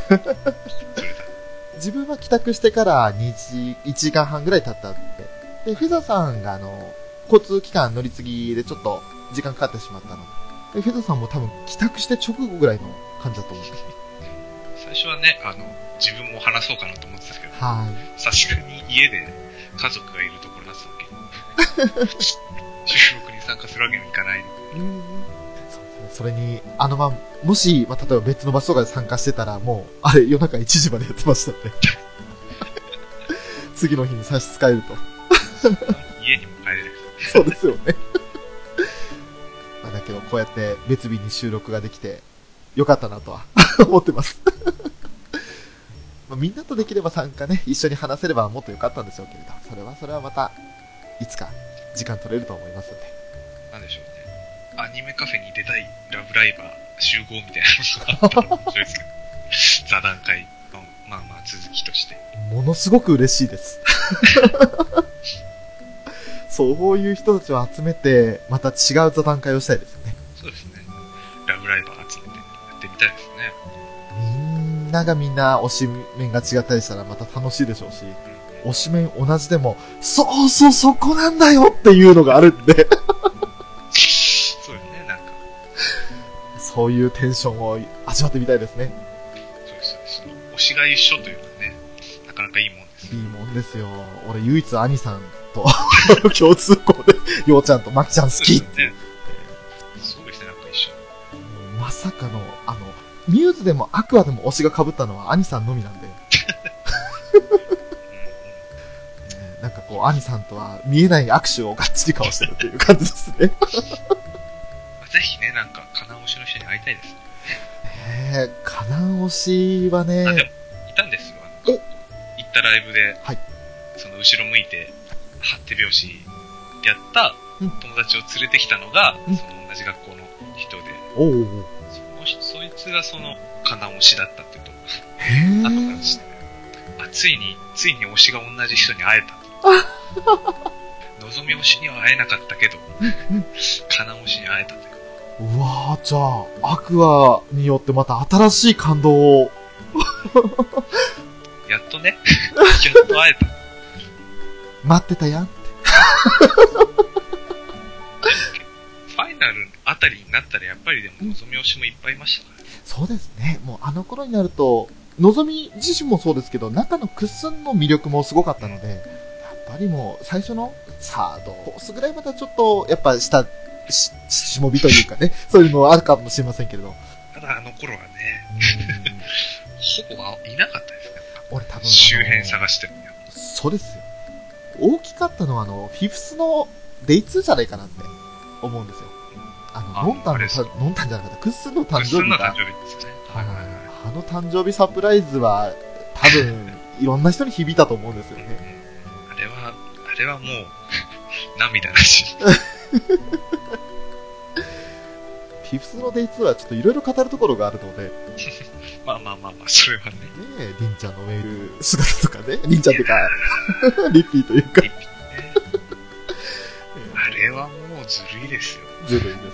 (laughs) 自分は帰宅してから2時、1時間半ぐらい経ったって。で、フェザーさんがあの、交通機関乗り継ぎでちょっと時間かかってしまったので、フェザーさんも多分帰宅して直後ぐらいの感じだと思うんです。最初はね、あの、自分も話そうかなと思ってたんですけど、はい。さすがに家で家族がいるところだったわけ (laughs) 収録に参加するわけにはいかないので、それに、あのま、もし、まあ、例えば別の場所とかで参加してたら、もう、あれ、夜中1時までやってましたんで。(laughs) 次の日に差し支えると。家にも帰れな。そうですよね。まあ、だけど、こうやって別日に収録ができて、よかったなとは (laughs) 思ってます。まあ、みんなとできれば参加ね、一緒に話せればもっとよかったんでしょうけれど、それはそれはまた、いつか時間取れると思いますので。アニメカフェに出たいラブライバー集合みたいなのがあったら面白いですけど、座談会の、まあまあ続きとして。ものすごく嬉しいです。(laughs) そういう人たちを集めて、また違う座談会をしたいですよね。そうですね。ラブライバー集めてやってみたいですね。みんながみんな推し面が違ったりしたらまた楽しいでしょうし、推し面同じでも、そうそうそこなんだよっていうのがあるんで、そういうテンションを味わってみたいですね。そうです、その推しが一緒というのはね、なかなかいいもんですいいもんですよ。俺唯一兄さんと (laughs) 共通項で、ようちゃんとまきちゃん好きっていう。ですね、なんか一緒。まさかの、あの、ミューズでもアクアでも推しが被ったのは兄さんのみなんで。なんかこう、兄さんとは見えない握手をがっちり交わしてるっていう感じですね。まあぜひね、なんか、金推しの人に会いたいです。えー、カナン推しはあ、でいたんですよ。あの行ったライブで、はい。その後ろ向いて、張って拍子やったうん。友達を連れてきたのが、うん。その同じ学校の人で、おおその人そいつがその、金推しだったっていうと、へ後からー知って、あ、ついに、ついに推しが同じ人に会えたと。望み推しには会えなかったけど、金推しに会えたという。か。うわー、じゃあ、アクアによってまた新しい感動を、(laughs) やっとね、やっと会えた。待ってたやん。ファイナルあたりになったらやっぱりでも望み推しもいっぱいいましたからね。そうですね。もうあの頃になると、のぞみ自身もそうですけど、中のクッスンの魅力もすごかったので、やっぱりもう最初のサード、コースぐらいまではちょっと、やっぱ下、し、しもびというかね、(laughs) そういうのはあるかもしれませんけれど。ただあの頃はね、うんほぼいなかったですね。俺多分周辺探しても。そうですよ。大きかったのはあの、フィフスのデイ2じゃないかなって思うんですよ。あの、あノンタンのノンタンじゃなかった、クッスンの誕クッス生日がンの誕、生日ですよね。はいはいはいあの誕生日サプライズは、多分、(laughs) いろんな人に響いたと思うんですよね。あれは、あれはもう、涙だし。フィフスのデイ2はちょっといろいろ語るところがあるので、ね (laughs) まあまあまあまあ、それはね。え、リンちゃんのメール姿とかね、リンちゃんとか、(laughs) リッピーというか、あれはもうずるいですよ。ずるいですよね。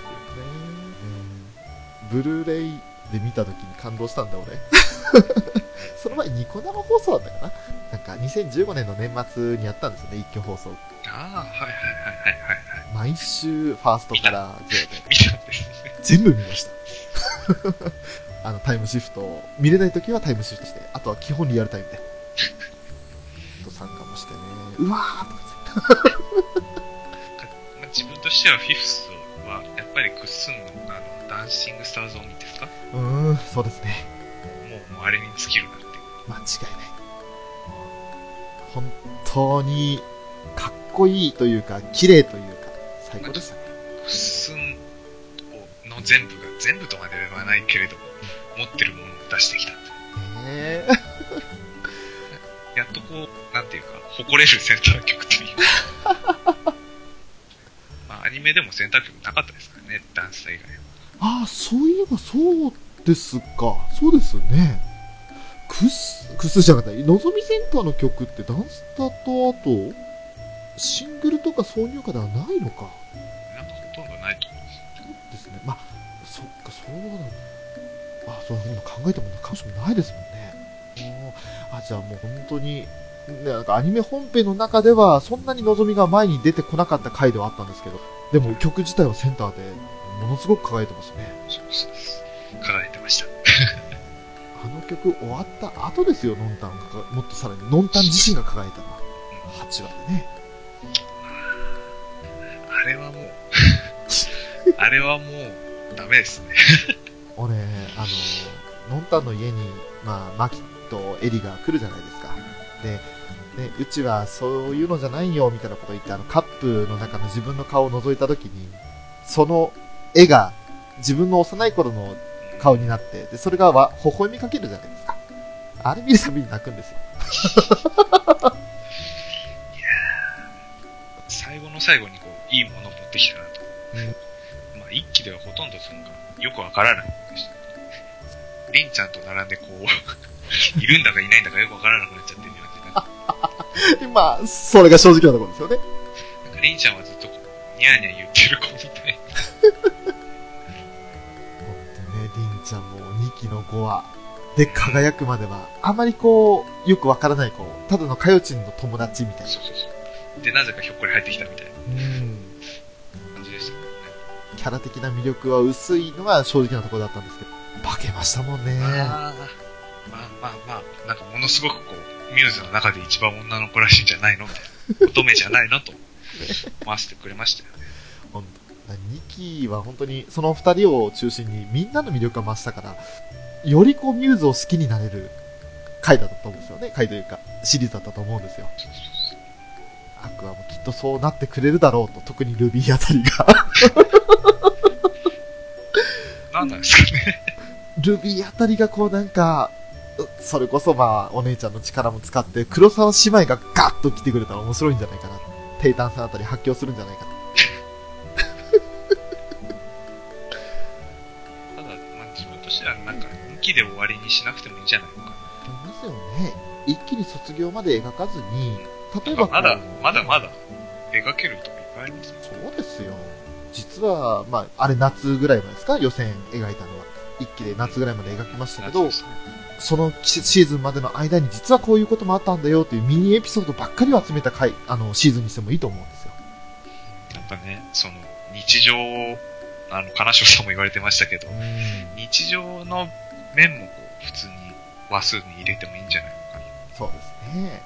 うんブルーレイで見た時に感動したんだ、俺。(laughs) その前ニコ生放送だったかな？なんか2015年の年末にやったんですよね、一挙放送。ああ、はいはいはいはい。毎週ファーストから。全部見ました。(laughs) あの、タイムシフト、見れない時はタイムシフトして、あとは基本リアルタイムで。と参加もしてね、うわーとかまあ、(laughs) 自分としてはフィフスは、やっぱりクッスンの？あの Dancing stars on ですか？うーん、そうですね。あれに尽きるなって。間違いない。本当に、かっこいいというか、綺麗というか、最高でしたね。クッスンの全部が、全部とまではないけれども、持ってるものを出してきたって。ねやっとこう、なんていうか、誇れるセンター曲というか。(laughs) まあ、アニメでもセンター曲なかったですからね、ダンス以外は。ああ、そういえばそうですか。そうですね。クス、クスじゃなかった。のぞみセンターの曲ってダンスタと、あと、シングルとか挿入歌ではないのか。なんかほとんどないと思うんですよ。ですね。まあ、そっか、そうなんだ。あ、そういうの考えてもな、彼女もないですもんね。あ、じゃあもう本当に、ね、なんかアニメ本編の中では、そんなにのぞみが前に出てこなかった回ではあったんですけど、でも曲自体はセンターで、ものすごく輝いてますね。そうそうです。輝いてました。あの曲終わった後ですよ、ノンタンが。もっとさらに、ノンタン自身が輝いたのは。8話でね。あれはもう、あれはもう、ダメですね。俺、あの、ノンタンの家に、まあ、マキとエリが来るじゃないですか。で、ね、うちはそういうのじゃないよ、みたいなこと言って、あの、カップの中の自分の顔を覗いたときに、その絵が自分の幼い頃の顔になって、で、それがわ微笑みかけるじゃないですか。あれ見るたびに泣くんですよ。最後の最後にこう、いいものを持ってきたなと。まあ、一期ではほとんどそのよくわからないでした。リンちゃんと並んでこう、(laughs) いるんだかいないんだかよくわからなくなっちゃってるようなでまあ、それが正直なところですよね。なんかリンちゃんはずっとニャーニャー言ってる子みたいな。(laughs) も2期の5話で輝くまでは、あまりこう、よくわからない、こう、ただのかよちんの友達みたいな。そうそうそう。で、なぜかひょっこり入ってきたみたいなうん。感じでしたね。キャラ的な魅力は薄いのが正直なところだったんですけど、化けましたもんね。まあまあまあ、なんかものすごくこう、ミューズの中で一番女の子らしいんじゃないの？みたいな。乙女じゃないの？と、回してくれましたよね。ほんと。2期は本当にその2人を中心にみんなの魅力が増したから、よりこうミューズを好きになれる回だったと思うんですよね。回というか、シリーズだったと思うんですよ。アクアもきっとそうなってくれるだろうと、特にルビーあたりが。なんなんですかね。ルビーあたりがこうなんか、うそれこそまあ、お姉ちゃんの力も使って、黒沢姉妹がガッと来てくれたら面白いんじゃないかな。テイタンさんあたり発狂するんじゃないかと。期で終わりにしなくてもいいんじゃないのかな。思いますよね。一気に卒業まで描かずに、例えばまだ、まだまだ、描けるとこいっぱいありますね。そうですよ。実は、まあ、あれ夏ぐらいまでですか？予選描いたのは。一期で夏ぐらいまで描きましたけど、そのシシーズンまでの間に実はこういうこともあったんだよというミニエピソードばっかりを集めた回、あの、シーズンにしてもいいと思うんですよ。やっぱね、その、日常、あの、金城さんも言われてましたけど、日常の面もこう、普通に話数に入れてもいいんじゃないのかな。そうですね。なんか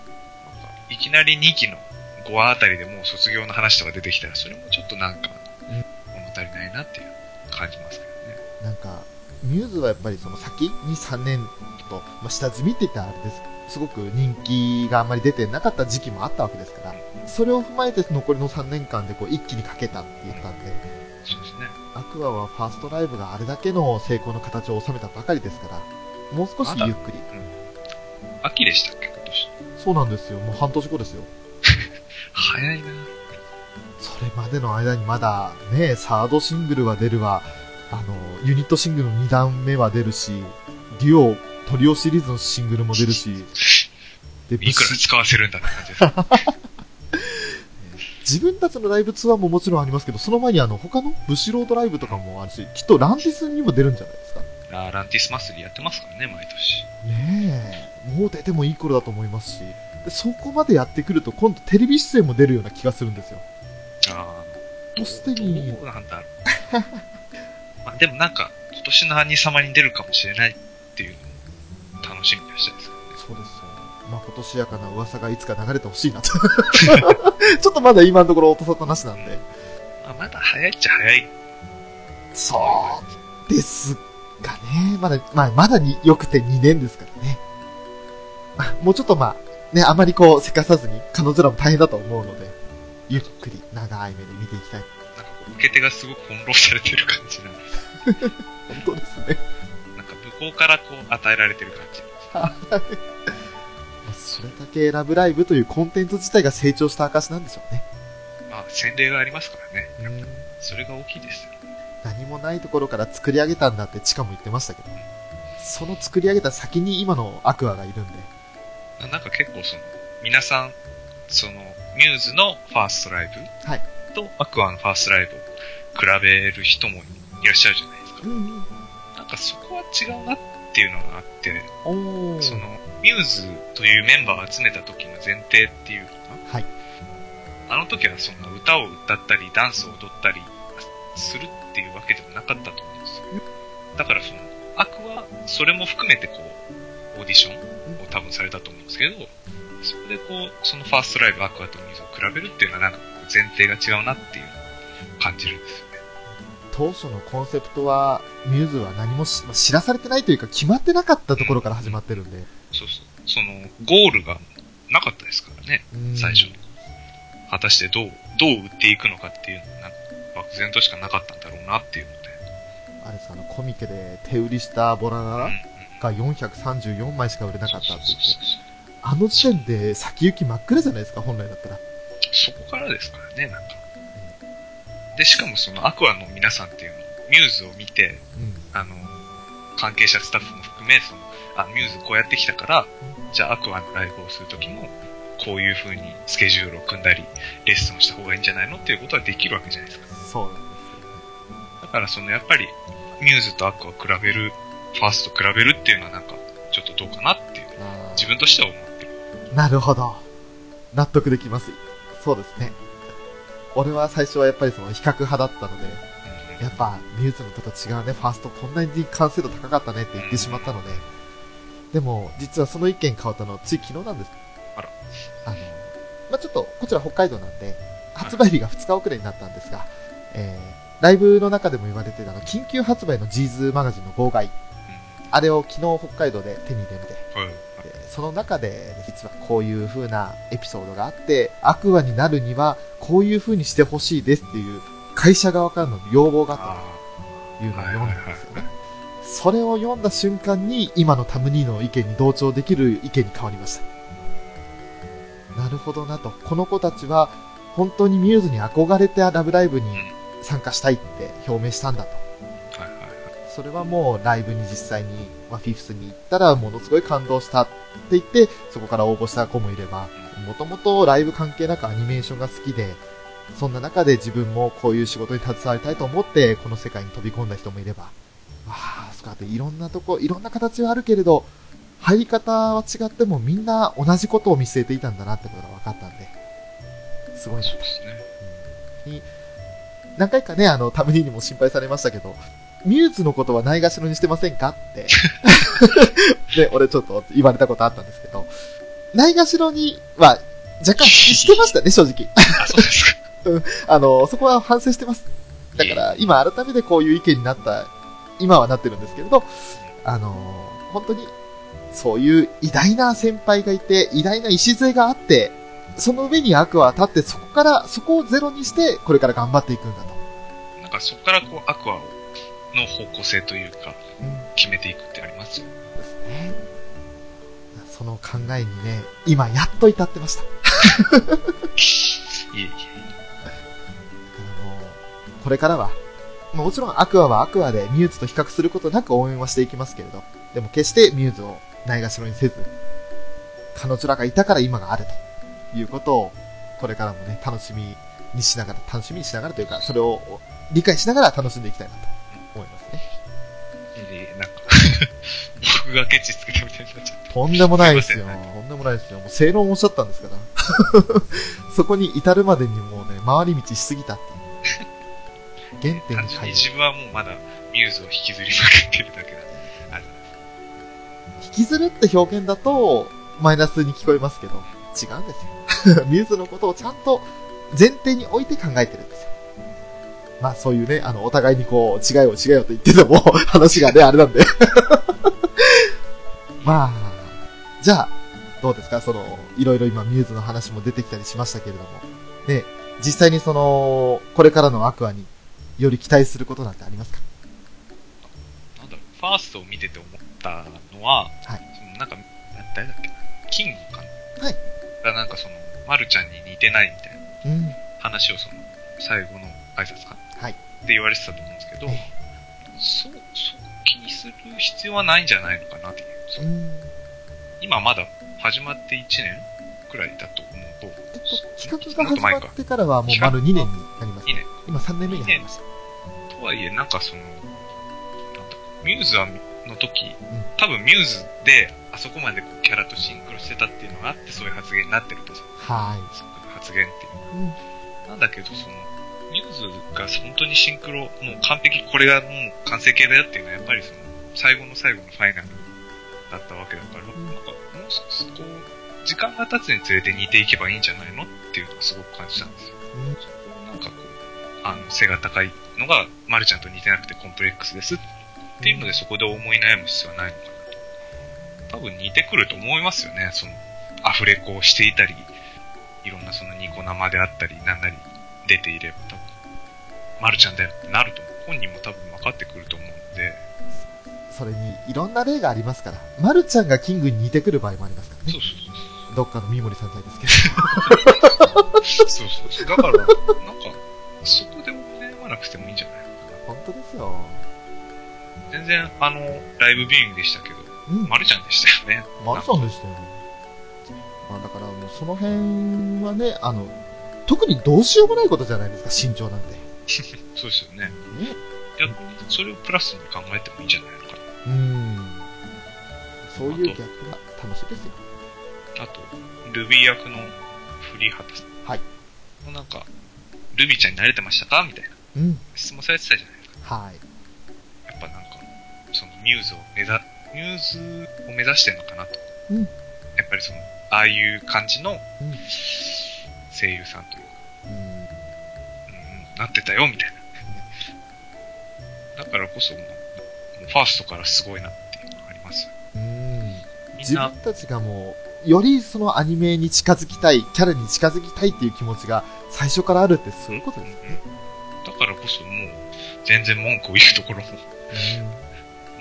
いきなり2期の5話あたりでもう卒業の話とか出てきたら、それもちょっとなんか、うん物足りないなっていう感じますけどね。なんか、ミューズはやっぱりその先に3年と、まあ、下積みって言ったらあれですすごく人気があんまり出てなかった時期もあったわけですから、それを踏まえて残りの3年間でこう一気にかけたって言ったんで、そうですね。アクアはファーストライブがあれだけの成功の形を収めたばかりですから、もう少しゆっくり。秋でしたっけ、今年。そうなんですよ。もう半年後ですよ。(laughs) 早いなそれまでの間にまだね、サードシングルは出るわ、あの、ユニットシングルの2段目は出るし、デュオ、トリオシリーズのシングルも出るし、(laughs) で、いくら使わせるんだって感じです。自分たちのライブツアーももちろんありますけど、その前にあの、他のブシロードライブとかもあるし、きっとランティスにも出るんじゃないですか。あーランティス祭りやってますからね、毎年。ねえ、もう出てもいい頃だと思いますし、でそこまでやってくると今度テレビ出演も出るような気がするんですよ。あもうすでにどうなんだろう。(laughs) まあでもなんか、今年の兄様に出るかもしれないっていうのも楽しみにはしたいですけどね。そうですよ。まことしやかな噂がいつか流れてほしいなと。(laughs) ちょっとまだ今のところ音沙汰なしなんで。まあ、まだ早いっちゃ早い。そうですかね。まだ、まあ、まだによくて2年ですからね。まあ、もうちょっとまあ、ね、あまりこう、せかさずに、彼女らも大変だと思うので、ゆっくり長い目で見ていきたい。なんかこう、受け手がすごく翻弄されてる感じなんです。(laughs) 本当ですね。なんか向こうからこう、与えられてる感じ。(laughs) れだけラブライブというコンテンツ自体が成長した証なんでしょうね。まあ、洗礼がありますからね。それが大きいですよ。何もないところから作り上げたんだってチカも言ってましたけど、その作り上げた先に今のアクアがいるんで、ななんか結構その、皆さん、その、ミューズのファーストライブはいとアクアのファーストライブを比べる人もいらっしゃるじゃないですか。なんかそこは違うなっていうのがあって、その、ミューズというメンバーを集めた時の前提っていうのかな？はい。あの時はそんな歌を歌ったり、ダンスを踊ったりするっていうわけでもなかったと思うんですよ。だからその、アクはそれも含めてこう、オーディションを多分されたと思うんですけど、そこでこう、そのファーストライブアクアとミューズを比べるっていうのはなんか前提が違うなっていうのを感じるんですよね。当初のコンセプトは、ミューズは何も知らされてないというか、決まってなかったところから始まってるんで、そうそう。その、ゴールがなかったですからね、うん最初に。果たしてどう、どう売っていくのかっていうのは、なんか、漠然としかなかったんだろうなっていうので。あれさ、あの、コミケで手売りしたボラナが434枚しか売れなかったって言って、あの時点で先行き真っ暗じゃないですか、本来だったら。そこからですからね、なんか。で、しかもそのアクアの皆さんっていうの、ミューズを見て、うん。あの、関係者スタッフも含め、その、あ、ミューズこうやってきたから、じゃあアクアのライブをするときも、こういう風にスケジュールを組んだり、レッスンをした方がいいんじゃないのっていうことはできるわけじゃないですか。そうなんですだからその、やっぱり、ミューズとアクアを比べる、ファーストと比べるっていうのはなんか、ちょっとどうかなっていう、自分としては思ってる。なるほど。納得できます。そうですね。俺は最初はやっぱりその比較派だったので、うんやっぱミューズのとと違うね、ファーストこんなに完成度高かったねって言ってしまったので、でも実はその意見変わったのはつい昨日なんです。あら。あの、まあ、ちょっとこちら北海道なんで、発売日が2日遅れになったんですが、えー、ライブの中でも言われてたあの、緊急発売のジーズマガジンの号外、あれを昨日北海道で手に入れて、その中で実はこういう風なエピソードがあって、アクアになるにはこういう風にしてほしいですっていう会社側からの要望があったあというのをはい読んだんですよね。それを読んだ瞬間に今のタムニーの意見に同調できる意見に変わりました。なるほどなと。この子たちは本当にミューズに憧れてラブライブに参加したいって表明したんだと。それはもうライブに実際に、まあ、フィフスに行ったらものすごい感動したって言って、そこから応募した子もいれば、もともとライブ関係なくアニメーションが好きで、そんな中で自分もこういう仕事に携わりたいと思って、この世界に飛び込んだ人もいれば、ああ、そうかっていろんなとこ、いろんな形はあるけれど、入り方は違ってもみんな同じことを見据えていたんだなってことが分かったんで、すごいなそうですね。に何回かね、あの、タムニーにも心配されましたけど、ミューズのことはないがしろにしてませんかって、(laughs) で、俺ちょっと言われたことあったんですけど、ないがしろには若干してましたね、正直。あ、そうですか。(laughs) あの、そこは反省してます。だから、今改めてこういう意見になった、今はなってるんですけれど、あの、本当に、そういう偉大な先輩がいて、偉大な礎があって、その上に悪は立って、そこから、そこをゼロにして、これから頑張っていくんだと。なんかそこからこう、アクアの方向性というか、うん決めていくってありますよ。ですね。その考えにね、今やっと至ってました。(laughs) いえいえ。これからは、まあもちろんアクアはアクアでミューズと比較することなく応援はしていきますけれど、でも決してミューズをないがしろにせず、彼女らがいたから今があるということを、これからもね、楽しみにしながら、楽しみにしながらというか、それを理解しながら楽しんでいきたいなと僕がケチつけたみたいになっちゃって。とんでもないですよ。とんでもないですよ。もう正論をおっしゃったんですから。(laughs) そこに至るまでにもうね、回り道しすぎたっていう。原点単に帰る。自分はもうまだミューズを引きずりまくってるだけなんで。引きずるって表現だと、マイナスに聞こえますけど、違うんですよ。(laughs) ミューズのことをちゃんと前提に置いて考えてるんですよ。まあそういうね、あの、お互いにこう、違いを違いよと言ってても、(laughs) 話がね、あれなんで。(laughs) まあ、じゃあ、どうですか？その、いろいろ今ミューズの話も出てきたりしましたけれども、ね、実際にその、これからのアクアにより期待することなんてありますか？なんだろう、ファーストを見てて思ったのは、はいそのなんか、な誰だっけな、キングかな？はい。がなんかその、マルちゃんに似てないみたいなうん。話をその、最後の挨拶かはい。って言われてたと思うんですけど、えそう、そう気にする必要はないんじゃないのかなっていう。そうん。今まだ始まって1年くらいだと思うと、えっと、企画が始まってからはもう丸2年になります。2年。今3年目に入りました。とはいえ、なんかその、ミューズはの時、多分ミューズであそこまでこうキャラとシンクロしてたっていうのがあってそういう発言になってると思う。はその発言っていうのは。い。うん。なんだけど、その、ミューズが本当にシンクロ、もう完璧、これがもう完成形だよっていうのは、やっぱりその、最後の最後のファイナルだったわけだから、んなんか、もう少しこう、時間が経つにつれて似ていけばいいんじゃないのっていうのをすごく感じたんですよ。うんそこをなんかこう、あの、背が高いのが、マルちゃんと似てなくてコンプレックスですっていうので、そこで思い悩む必要はないのかなと。多分似てくると思いますよね。その、アフレコをしていたり、いろんなそのニコ生であったり、なんなり出ていれば、多分、マルちゃんだよってなると。本人も多分分かってくると思うので、それに、いろんな例がありますから。まるちゃんがキングに似てくる場合もありますからね。そうそうそう。どっかの三森さんみたいですけど。そうそうそう。だから、なんか、そこで悩まなくてもいいんじゃないのか本当ですよ。な。全然、あの、ライブビューイングでしたけど、うん。マルちゃんでしたよね。まるちゃんでしたよ。まあだからもうその辺はね、あの、特にどうしようもないことじゃないですか、身長なんて。(laughs) そうですよね。ね。いや、それをプラスに考えてもいいんじゃないのかうん。そういう逆が楽しいですよ。な。あと、ルビー役のフリーハタさん。はい。もうなんか、ルビーちゃんに慣れてましたか？みたいなうん。質問されてたじゃないですか。はい。やっぱなんか、そのミューズを目指、ミューズを目指してるのかなと。うん。やっぱりその、ああいう感じのうん。声優さんというなってたよ、みたいな。だからこそもう、ファーストからすごいなっていうのがありますよ。うん。みんな自分、たちがもう、よりそのアニメに近づきたい、キャラに近づきたいっていう気持ちが最初からあるってそういうことですね。だからこそもう、全然文句を言うところも、も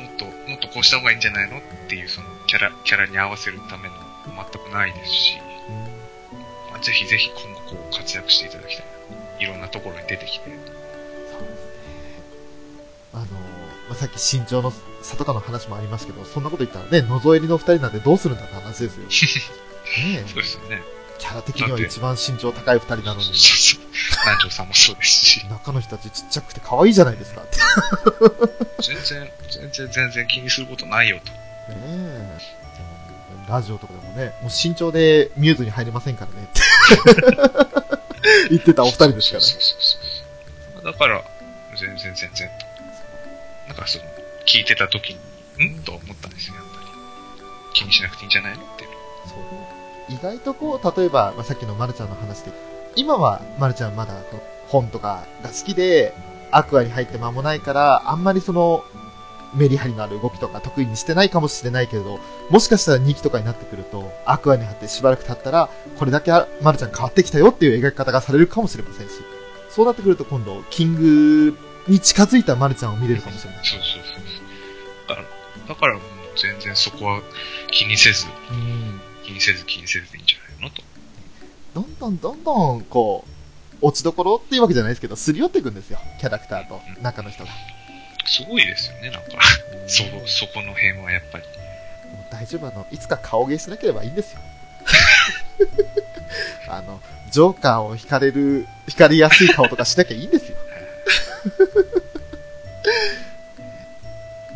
っと、もっとこうした方がいいんじゃないのっていう、その、キャラ、キャラに合わせるための全くないですし、うん。うんまあ、ぜひぜひ今後こう活躍していただきたいな。いろんなところに出てきて。そうですね。あの、まあ、さっき身長の差とかの話もありますけど、そんなこと言ったらね、野添りの二人なんてどうするんだって話ですよ。(laughs) ねえそうですよね。キャラ的には一番身長高い二人なのに。(laughs) 南條さんもそうですし、中の人たちちっちゃくて可愛いじゃないですかって。全然、全然、全然気にすることないよと。ねえ。ラジオとかでもね、もう身長でミューズに入れませんからねって (laughs) (laughs) 言ってたお二人ですからね。そうそうそうそう。だから、全然全然と。なんかその、聞いてた時に、ん？と思ったんですよ、やっぱり。気にしなくていいんじゃない？のって。そう意外とこう、例えば、まあ、さっきのまるちゃんの話で、今はまるちゃんまだ本とかが好きで、アクアに入って間もないから、あんまりその、メリハリのある動きとか得意にしてないかもしれないけれど、もしかしたら2期とかになってくると、アクアに入ってしばらく経ったら、これだけまるちゃん変わってきたよっていう描き方がされるかもしれませんし、そうなってくると今度、キングに近づいたまるちゃんを見れるかもしれない。そうそうそうそう。だから、だからもう全然そこは気にせず、うん。気にせず気にせずでいいんじゃないのと。どんどんどんどん、こう、落ちどころっていうわけじゃないですけど、すり寄っていくんですよ。キャラクターと中の人が。すごいですよね、なんか。(laughs) そ、そこの辺はやっぱり。もう大丈夫、あの、いつか顔芸しなければいいんですよ。(laughs) あの、ジョーカーを惹かれる、惹かれやすい顔とかしなきゃいいんですよ。(laughs)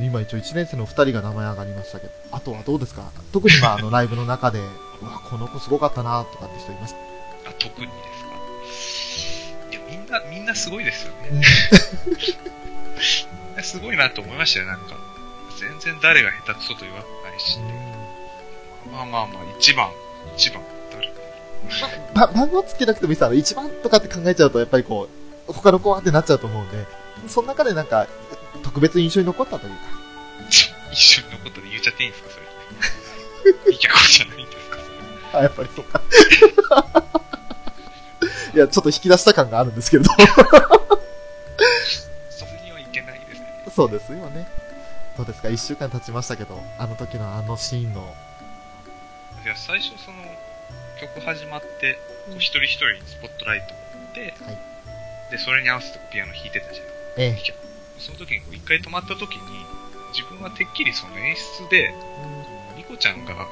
今一応1年生の2人が名前上がりましたけど、あとはどうですか？特にまああのライブの中で、うわ、この子すごかったなとかって人いました。あ、特にですか？いや、みんな、みんなすごいですよね。うんみんなすごいなと思いましたよ、なんか。全然誰が下手くそと言わないし。まあまあまあ、一番、一番、誰ば番号つけなくてもいいです。あの、一番とかって考えちゃうと、やっぱりこう、他の子はってなっちゃうと思うんで、その中でなんか、特別印象に残ったというか、(laughs) 一緒に残ったで言っちゃっていいんですか、それ。いい脚本じゃないんですか、それ。(laughs) あ、やっぱりそうか。(laughs) いや、ちょっと引き出した感があるんですけれど。そうですよね。どうですか？一週間経ちましたけど、あの時のあのシーンの、いや、最初その、曲始まって、こう一人一人にスポットライトを持って、はいで、それに合わせてピアノ弾いてたじゃん。ええ。その時にこう一回止まった時に、自分はてっきりその演出で、ニコちゃんが、えなんだ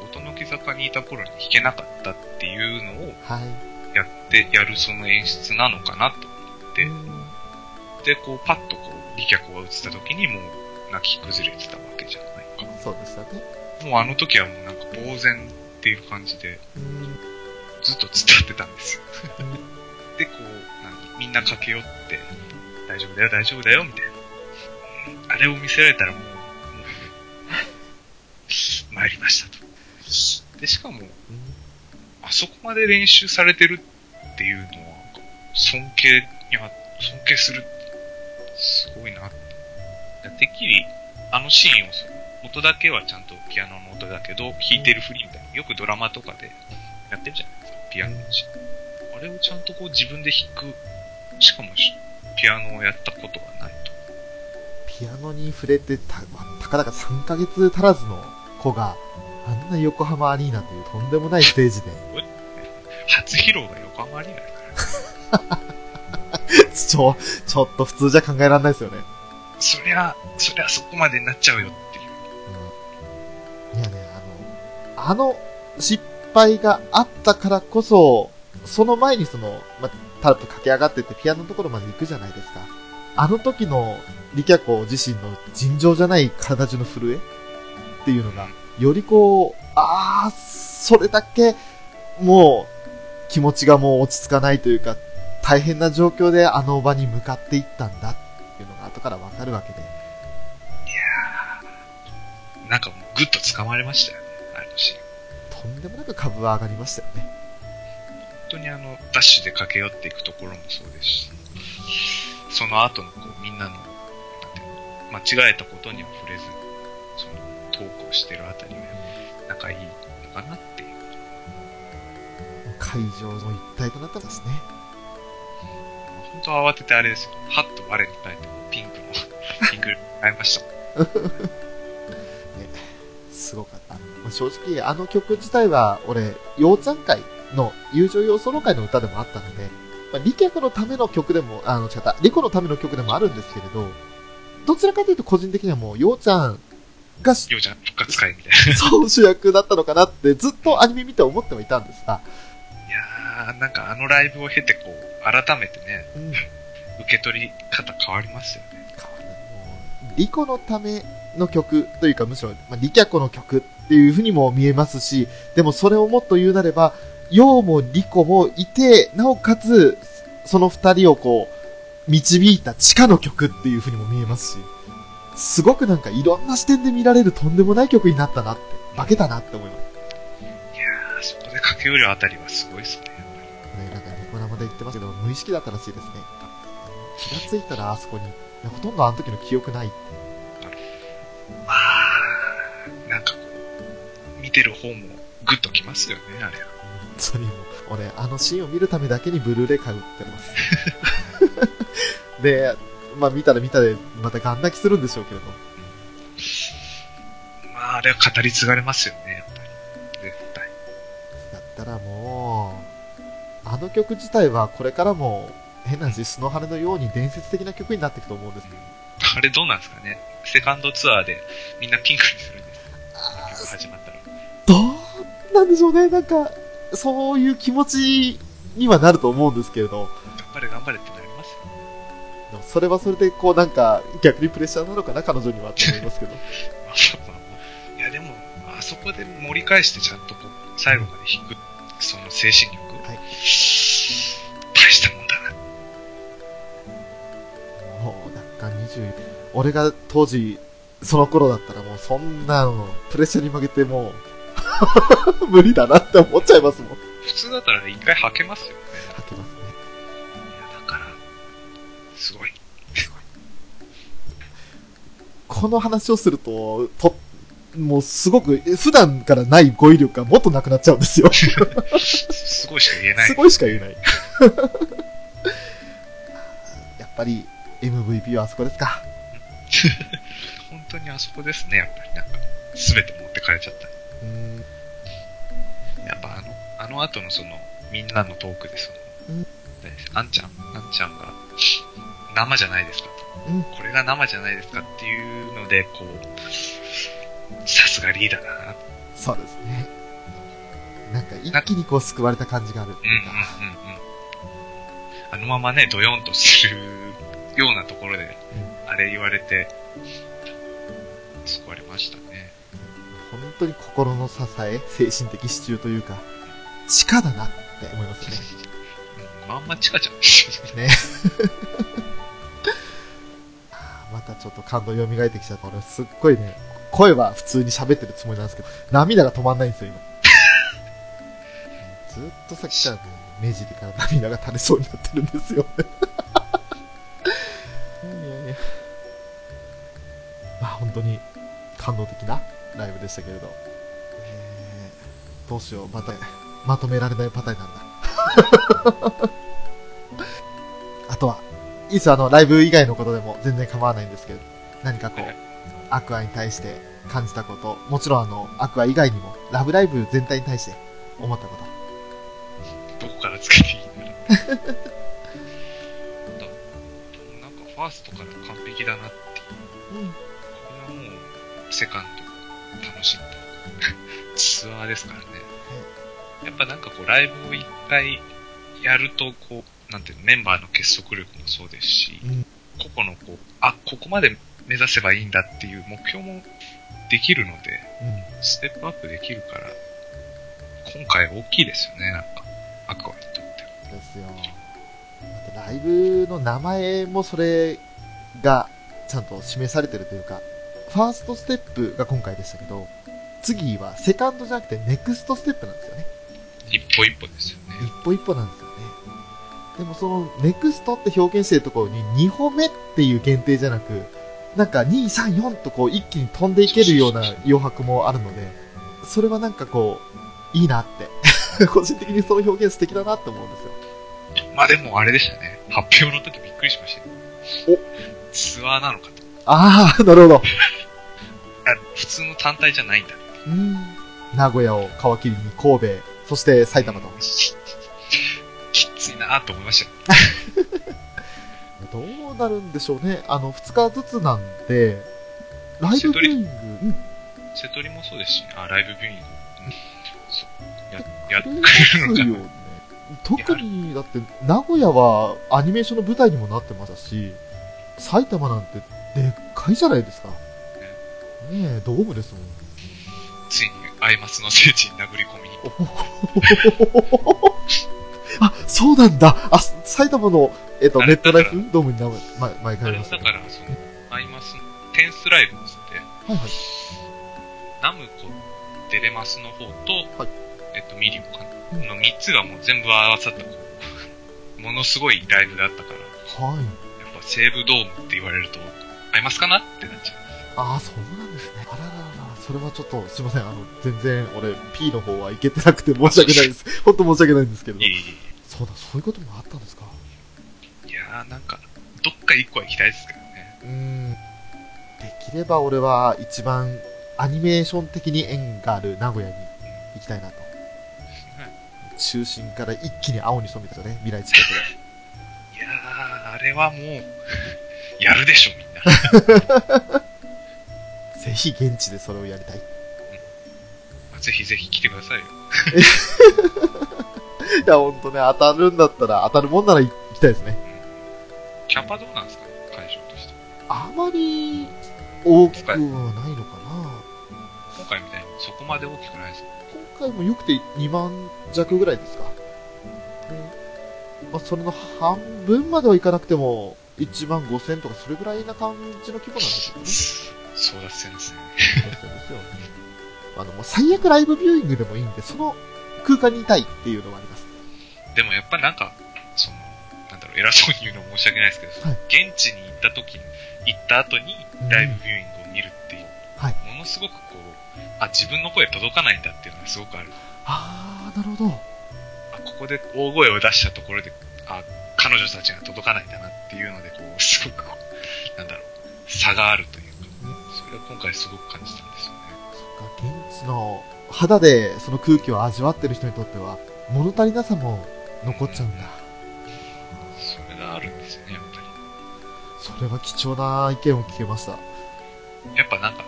ろう、音の木坂にいた頃に弾けなかったっていうのをはい。やって、やるその演出なのかなと思って、で、こうパッとこう、利脚が映った時にもう泣き崩れてたわけじゃないか。そうでしたね。もうあの時はもうなんか呆然っていう感じで、ずっと伝わってたんですよ。で、こう、何みんな駆け寄って、大丈夫だよ、大丈夫だよ、みたいな。あれを見せられたらもう、もう参りましたと。で、しかも、あそこまで練習されてるっていうのは、尊敬には、尊敬する。すごいなって。てっきり、あのシーンを音だけはちゃんとピアノの音だけど、弾いてるふりみたいな。よくドラマとかでやってるじゃないですか、ピアノのシーン。あれをちゃんとこう自分で弾く。しかもし、ピアノをやったことがないと。ピアノに触れてた、たかだか3ヶ月足らずの子が、あんな横浜アリーナというとんでもないステージで、初披露が横浜アリーナだから。ちょ、ちょっと普通じゃ考えられないですよね。そりゃ、そりゃそこまでになっちゃうよっていう。いやね、あの、あの失敗があったからこそ、その前にその、ま、タラップ駆け上がってってピアノのところまで行くじゃないですか。あの時のリキャコ自身の尋常じゃない体中の震えっていうのが、よりこう、ああ、それだけ、もう、気持ちがもう落ち着かないというか、大変な状況であの場に向かっていったんだっていうのが後からわかるわけで。なんかもうグッと掴まれましたよね、あのシーン。とんでもなく株は上がりましたよね。本当にあの、ダッシュで駆け寄っていくところもそうですし、その後のこう、みんなの、間違えたことには触れず、その、トークをしてるあたりが、仲いいのかなっていう。会場も一体となってますね。本当慌ててあれですよ。はっと我に返って、ピンクの、ピンクに変えました。すごかった。まあ正直、あの曲自体は、俺、ようちゃん会の友情用ソロ会の歌でもあったので、まあ、リキのための曲でも、あの、違った、リコのための曲でもあるんですけれど、どちらかというと個人的にはもう、ようちゃんがし、ようちゃん復活会みたいな。(laughs) そう主役だったのかなって、ずっとアニメ見て思ってはいたんですが、いやー、なんかあのライブを経てこう、改めてね、うん。受け取り方変わりますよね。変わるもうリコのための曲というか、むしろ、まあ、リキャコの曲っていうふうにも見えますし、でもそれをもっと言うなれば、ヨウもリコもいて、なおかつ、その二人をこう、導いた地下の曲っていうふうにも見えますし、すごくなんかいろんな視点で見られるとんでもない曲になったなって、化けたなって思います。いやー、そこで駆け寄るあたりはすごいですね。ね、で言ってますけど、無意識だったらしいですね。気がついたらあそこに、ほとんどあの時の記憶ないって。まあ、なんかこう、見てる方もグッときますよね、あれは。本当にもう、俺、あのシーンを見るためだけにブルーレイ買うってます。で、まあ見たら見たで、またガン泣きするんでしょうけれど。まあ、あれは語り継がれますよね、やっぱり。絶対。だったらもう、あの曲自体はこれからも、変な話、スノハレのように伝説的な曲になっていくと思うんです。あれどうなんですかね？セカンドツアーでみんなピンクにするんですか始まったら。どうなんでしょうね、なんか、そういう気持ちにはなると思うんですけれど、頑張れ頑張れってなります？よ。でもそれはそれで、こうなんか、逆にプレッシャーなのかな、彼女にはって思いますけど。(laughs) いやでも、あそこで盛り返してちゃんとこう、最後まで弾く、その精神力。はい大したもんだな。もう、なんか20、俺が当時、その頃だったらもうそんなの、プレッシャーに負けてもう、無理だなって思っちゃいますもん。普通だったら一回吐けますよね。吐けますね。いや、だから、すごい。この話をすると、と、もうすごく、普段からない語彙力がもっとなくなっちゃうんですよ。すごいしか言えない。すごいしか言えない。(laughs) やっぱり、MVP はあそこですか。本当にあそこですね、やっぱりなんか、すべて持ってかれちゃった。ん。やっぱあの、あの後のその、みんなのトークでその、うんねあんちゃん、あんちゃんが、生じゃないですかと。うんこれが生じゃないですかっていうので、こう、さすがリーダーだな。そうですね。なんか一気にこう救われた感じがあるうんうんうんいうん。あのままね、ドヨンとするようなところで、あれ言われて、救われましたね。本当に心の支え、精神的支柱というか、地下だなって思いますよね。うん、まんまチカちゃんね。(laughs) またちょっと感動蘇ってきちゃった。俺すっごいね、声は普通に喋ってるつもりなんですけど、涙が止まんないんですよ、今。(laughs) ずっとさっきからね、目尻から涙が垂れそうになってるんですよね。いやいやまあ本当に感動的なライブでしたけれど。えーどうしよう、また、まとめられないパターンになるな。(laughs) あとは、いいですよ、あの、ライブ以外のことでも全然構わないんですけど、何かこうはい、アクアに対して感じたこと、もちろんあの、アクア以外にも、ラブライブ全体に対して思ったこと。どこからつけていいん (laughs) だろう。だなんかファーストから完璧だなっていう。うん。これはもう、セカンド楽しんだ。(laughs) ツアーですからね。やっぱなんかこう、ライブを一回やると、こう、なんていうの、メンバーの結束力もそうですし、うん個々のこう、あ、ここまで目指せばいいんだっていう目標もできるので、うん。ステップアップできるから、今回大きいですよね、なんか、アクアにとっては。ですよ。またライブの名前もそれがちゃんと示されてるというか、ファーストステップが今回でしたけど、次はセカンドじゃなくてネクストステップなんですよね。一歩一歩ですよね。一歩一歩なんですよね。でもそのネクストって表現してるところに2歩目っていう限定じゃなく、なんか2、3、4とこう一気に飛んでいけるような余白もあるので、それはなんかこう、いいなって。(laughs) 個人的にその表現素敵だなって思うんですよ。まあでもあれでしたね。発表の時びっくりしましたよ。おツアーなのかと。ああ、なるほど。あ普通の単体じゃないんだ。うん。名古屋を皮切りに神戸、そして埼玉と。きついなと思いましたよ。(laughs) どうなるんでしょうね。あの、2日ずつなんで、ライブビューイング、うん、瀬取りもそうですし、あ、ライブビューイング。うん。や、やってくくれるのか。特に、だって、名古屋はアニメーションの舞台にもなってましたし、埼玉なんてでっかいじゃないですか。ねえ、ドームですもん。ついにアイマスの聖地に殴り込みに。(laughs) あ、そうなんだ。あ、埼玉の、えっと、ネットライフドームに名前、前帰あれりました、だから、その、アイマスのテンスライブっつって、はいはい。ナムコ、デレマスの方と、はい。えっと、ミリオかな。の3つがもう全部合わさった、ものすごいライブだったから、はい。やっぱ西武ドームって言われると、合いますかな？ってなっちゃう。ああ、そうなんそれはちょっと、すいません。あの、全然、俺、P の方はいけてなくて申し訳ないです。(laughs) 本当申し訳ないんですけれどいえ。いえいそうだ、そういうこともあったんですか？えいやーなんか、どっか一個は行きたいですけどね。うーん。できれば俺は一番アニメーション的に縁がある名古屋に行きたいなと。中心から一気に青に染めたね、未来近くで。(laughs) いやー、あれはもう、やるでしょ、みんな。(laughs) ぜひ現地でそれをやりたい。ぜひぜひ来てくださいよ。(laughs) や、ほんとね、当たるんだったら、当たるもんなら行きたいですね。キャパどうなんですか？ね、会場として。あまり大きくはないのかな。今回みたいにそこまで大きくないですか？今回もよくて2万弱ぐらいですか。でまあ、それの半分まではいかなくても、1万5千とかそれぐらいな感じの規模なんですよね。争奪戦ですね。そうですよね。あの、もう最悪ライブビューイングでもいいんで、その空間にいたいっていうのはあります。でもやっぱなんか、その、なんだろう、偉そうに言うのも申し訳ないですけど、はい現地に行った時に、行った後にライブビューイングを見るっていう、はいものすごくこう、あ、自分の声届かないんだっていうのがすごくある。あー、なるほど。あ、ここで大声を出したところで、あ、彼女たちが届かないんだなっていうので、こう、すごくなんだろう、差があるという今回すごく感じたんですよね。そっか、現地の肌でその空気を味わってる人にとっては、物足りなさも残っちゃうんだ。それがあるんですよね、やっぱそれは貴重な意見を聞けました。り。やっぱなんか、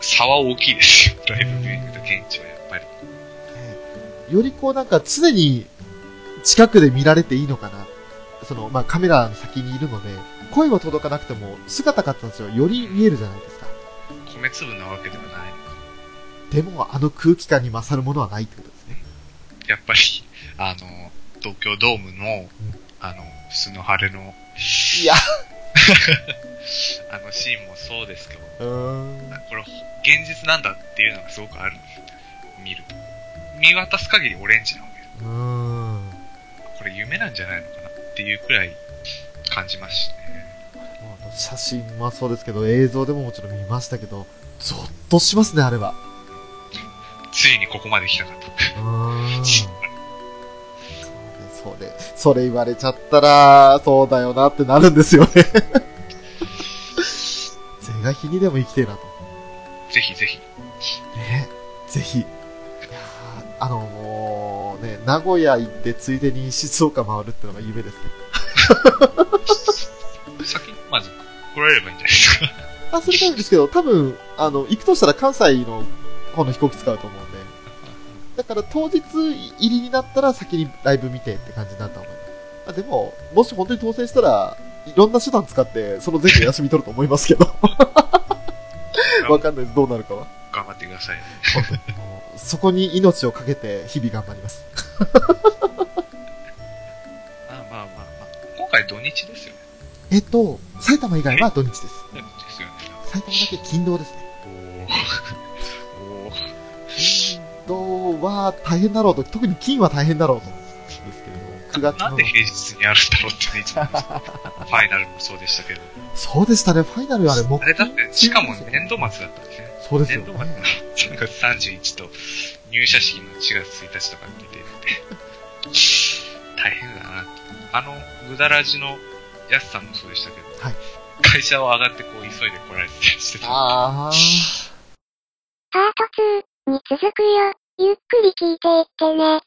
差は大きいですよ、ライブビューイングと現地はやっぱり。よりこうなんか常に近くで見られていいのかな。その、まあ、カメラの先にいるので、声は届かなくても、姿形はより見えるじゃないですか。米粒なわけではない。でも、あの空気感に勝るものはないってことですね。やっぱり、あの、東京ドームの、あの、素の晴れの、いや、(laughs) あのシーンもそうですけど。これ、現実なんだっていうのがすごくあるんですよ。見ると。見渡す限りオレンジなわけで。これ夢なんじゃないのかなっていうくらい感じますしね。写真はそうですけど、映像でももちろん見ましたけど、ゾッとしますね、あれは。ついにここまで来たかと。うーん。(laughs) それ、それ言われちゃったら、そうだよなってなるんですよね。(laughs) 是が非にでも生きてえなと。ぜひぜひ。ねぜひ。いやーあのもうね、名古屋行ってついでに静岡回るってのが夢ですね。先 (laughs) にまず来られればいいんじゃないですか。あ、それなんですけど、多分、あの、行くとしたら関西の方の飛行機使うと思うんで。だから当日入りになったら先にライブ見てって感じになったと思います。あでも、もし本当に当選したら、いろんな手段使って、その前後休み取ると思いますけど。わかんないです。どうなるかは。頑張ってください。本当にもうそこに命をかけて日々頑張ります。(laughs) まあまあまあまあ。今回土日ですよね。えっと、埼玉以外は土日です。ですよね。埼玉だけ勤労ですね。おー。おー。金土は大変だろうと、特に金は大変だろうと思うんですけれど、9月のなんで。平日にあるんだろうってね、ファイナルもそうでしたけど。そうでしたね、ファイナルあれ、木あれだって、しかも年度末だったんですね。そうですよ年度末のね。3月31と入社式の4月1日とかって出てて、大変だな。あの、ぐだらじのやすさんもそうでしたけど、はい会社を上がってこう急いで来られてしてた。あー。パート2に続くよ。ゆっくり聞いていってね。